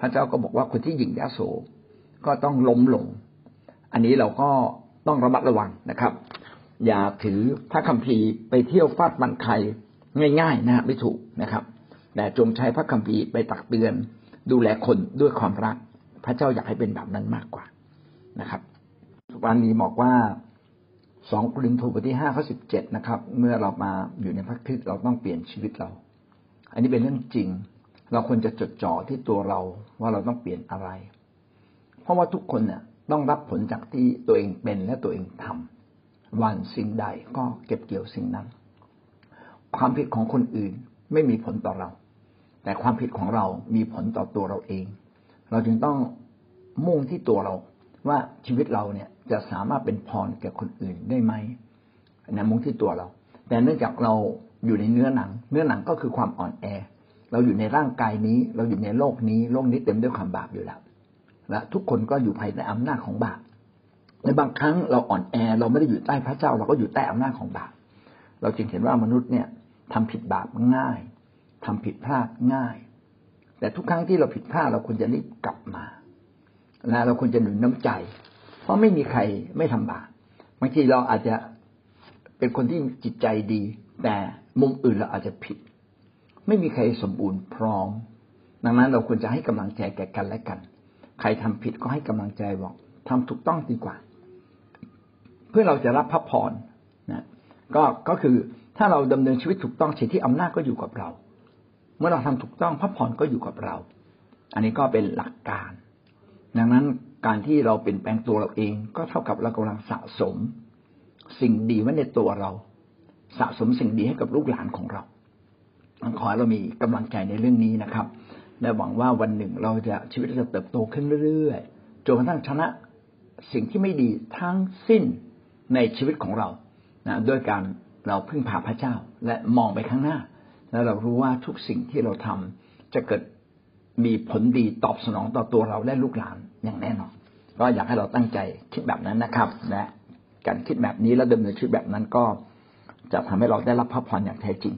พระเจ้าก็บอกว่าคนที่ยิงยาโสก็ต้องล้มลง อันนี้เราก็ต้องระมัดระวังนะครับ อย่าถือพระคัมภีร์ไปเที่ยวฟาดมันใครง่าย ๆนะไม่ถูกนะครับ แต่จงใช้พระคัมภีร์ไปตักเตือน ดูแลคนด้วยความรัก พระเจ้าอยากให้เป็นแบบนั้นมากกว่านะครับ วันนี้บอกว่าสองกรินทูบทที่ห้าข้อสิบเจ็ดนะครับ เมื่อเรามาอยู่ในพระคริสต์เราต้องเปลี่ยนชีวิตเรา อันนี้เป็นเรื่องจริง เราควรจะจดจ่อที่ตัวเราว่าเราต้องเปลี่ยนอะไร เพราะว่าทุกคนเนี่ยต้องรับผลจากที่ตัวเองเป็นและตัวเองทำวันสิ่งใดก็เก็บเกี่ยวสิ่งนั้น ความผิดของคนอื่นไม่มีผลต่อเรา แต่ความผิดของเรามีผลต่อตัวเราเอง เราจึงต้องมุ่งที่ตัวเราว่าชีวิตเราเนี่ยจะสามารถเป็นพรแก่คนอื่นได้ไหมนะมุ่งที่ตัวเรา แต่เนื่องจากเราอยู่ในเนื้อหนัง เนื้อหนังก็คือความอ่อนแอ เราอยู่ในร่างกายนี้ เราอยู่ในโลกนี้ โลกนี้เต็มด้วยความบาปอยู่แล้ว และทุกคนก็อยู่ภายใต้อำนาจของบาป ในบางครั้งเราอ่อนแอเราไม่ได้อยู่ใต้พระเจ้า เราก็อยู่ใต้อำนาจของบาป เราจึงเห็นว่ามนุษย์เนี่ยทำผิดบาปง่ายทำผิดพลาดง่าย แต่ทุกครั้งที่เราผิดพลาดเราควรจะรีบกลับมาและเราควรจะหนุนน้ำใจ เพราะไม่มีใครไม่ทำบาปบางทีเราอาจจะเป็นคนที่จิตใจดี แต่มุมอื่นเราอาจจะผิด ไม่มีใครสมบูรณ์พร้อม ดังนั้นเราควรจะให้กำลังใจแก่กันและกัน ใครทำผิดก็ให้กำลังใจบอกทำถูกต้องดีกว่า เพื่อเราจะรับพระพรนะก็ก็คือถ้าเราดำเนินชีวิตถูกต้องสิที่อำนาจก็อยู่กับเรา เมื่อเราทำถูกต้องพระพรก็อยู่กับเรา อันนี้ก็เป็นหลักการ ดังนั้นการที่เราเปลี่ยนแปลงตัวเราเอง ก็เท่ากับเรากำลังสะสม สิ่งดีไว้ในตัวเรา สะสมสิ่งดีให้กับลูกหลานของเราขอให้เรามีกำลังใจในเรื่องนี้นะครับ และหวังว่าวันหนึ่งเราจะชีวิตเราจะเติบโตขึ้นเรื่อยๆจนกระทั่งชนะสิ่งที่ไม่ดีทั้งสิ้น ในชีวิตของเรานะด้วยการเราพึ่งพาพระเจ้าและมองไปข้างหน้า แล้วเรารู้ว่าทุกสิ่งที่เราทำจะเกิดมีผลดีตอบสนองต่อตัวเราและลูกหลานอย่างแน่นอนก็อยากให้เราตั้งใจคิดแบบนั้นนะครับและการคิดแบบนี้แล้วดำเนินชีวิตแบบนั้นก็จะทำให้เราได้รับพระพรอย่างแท้จริง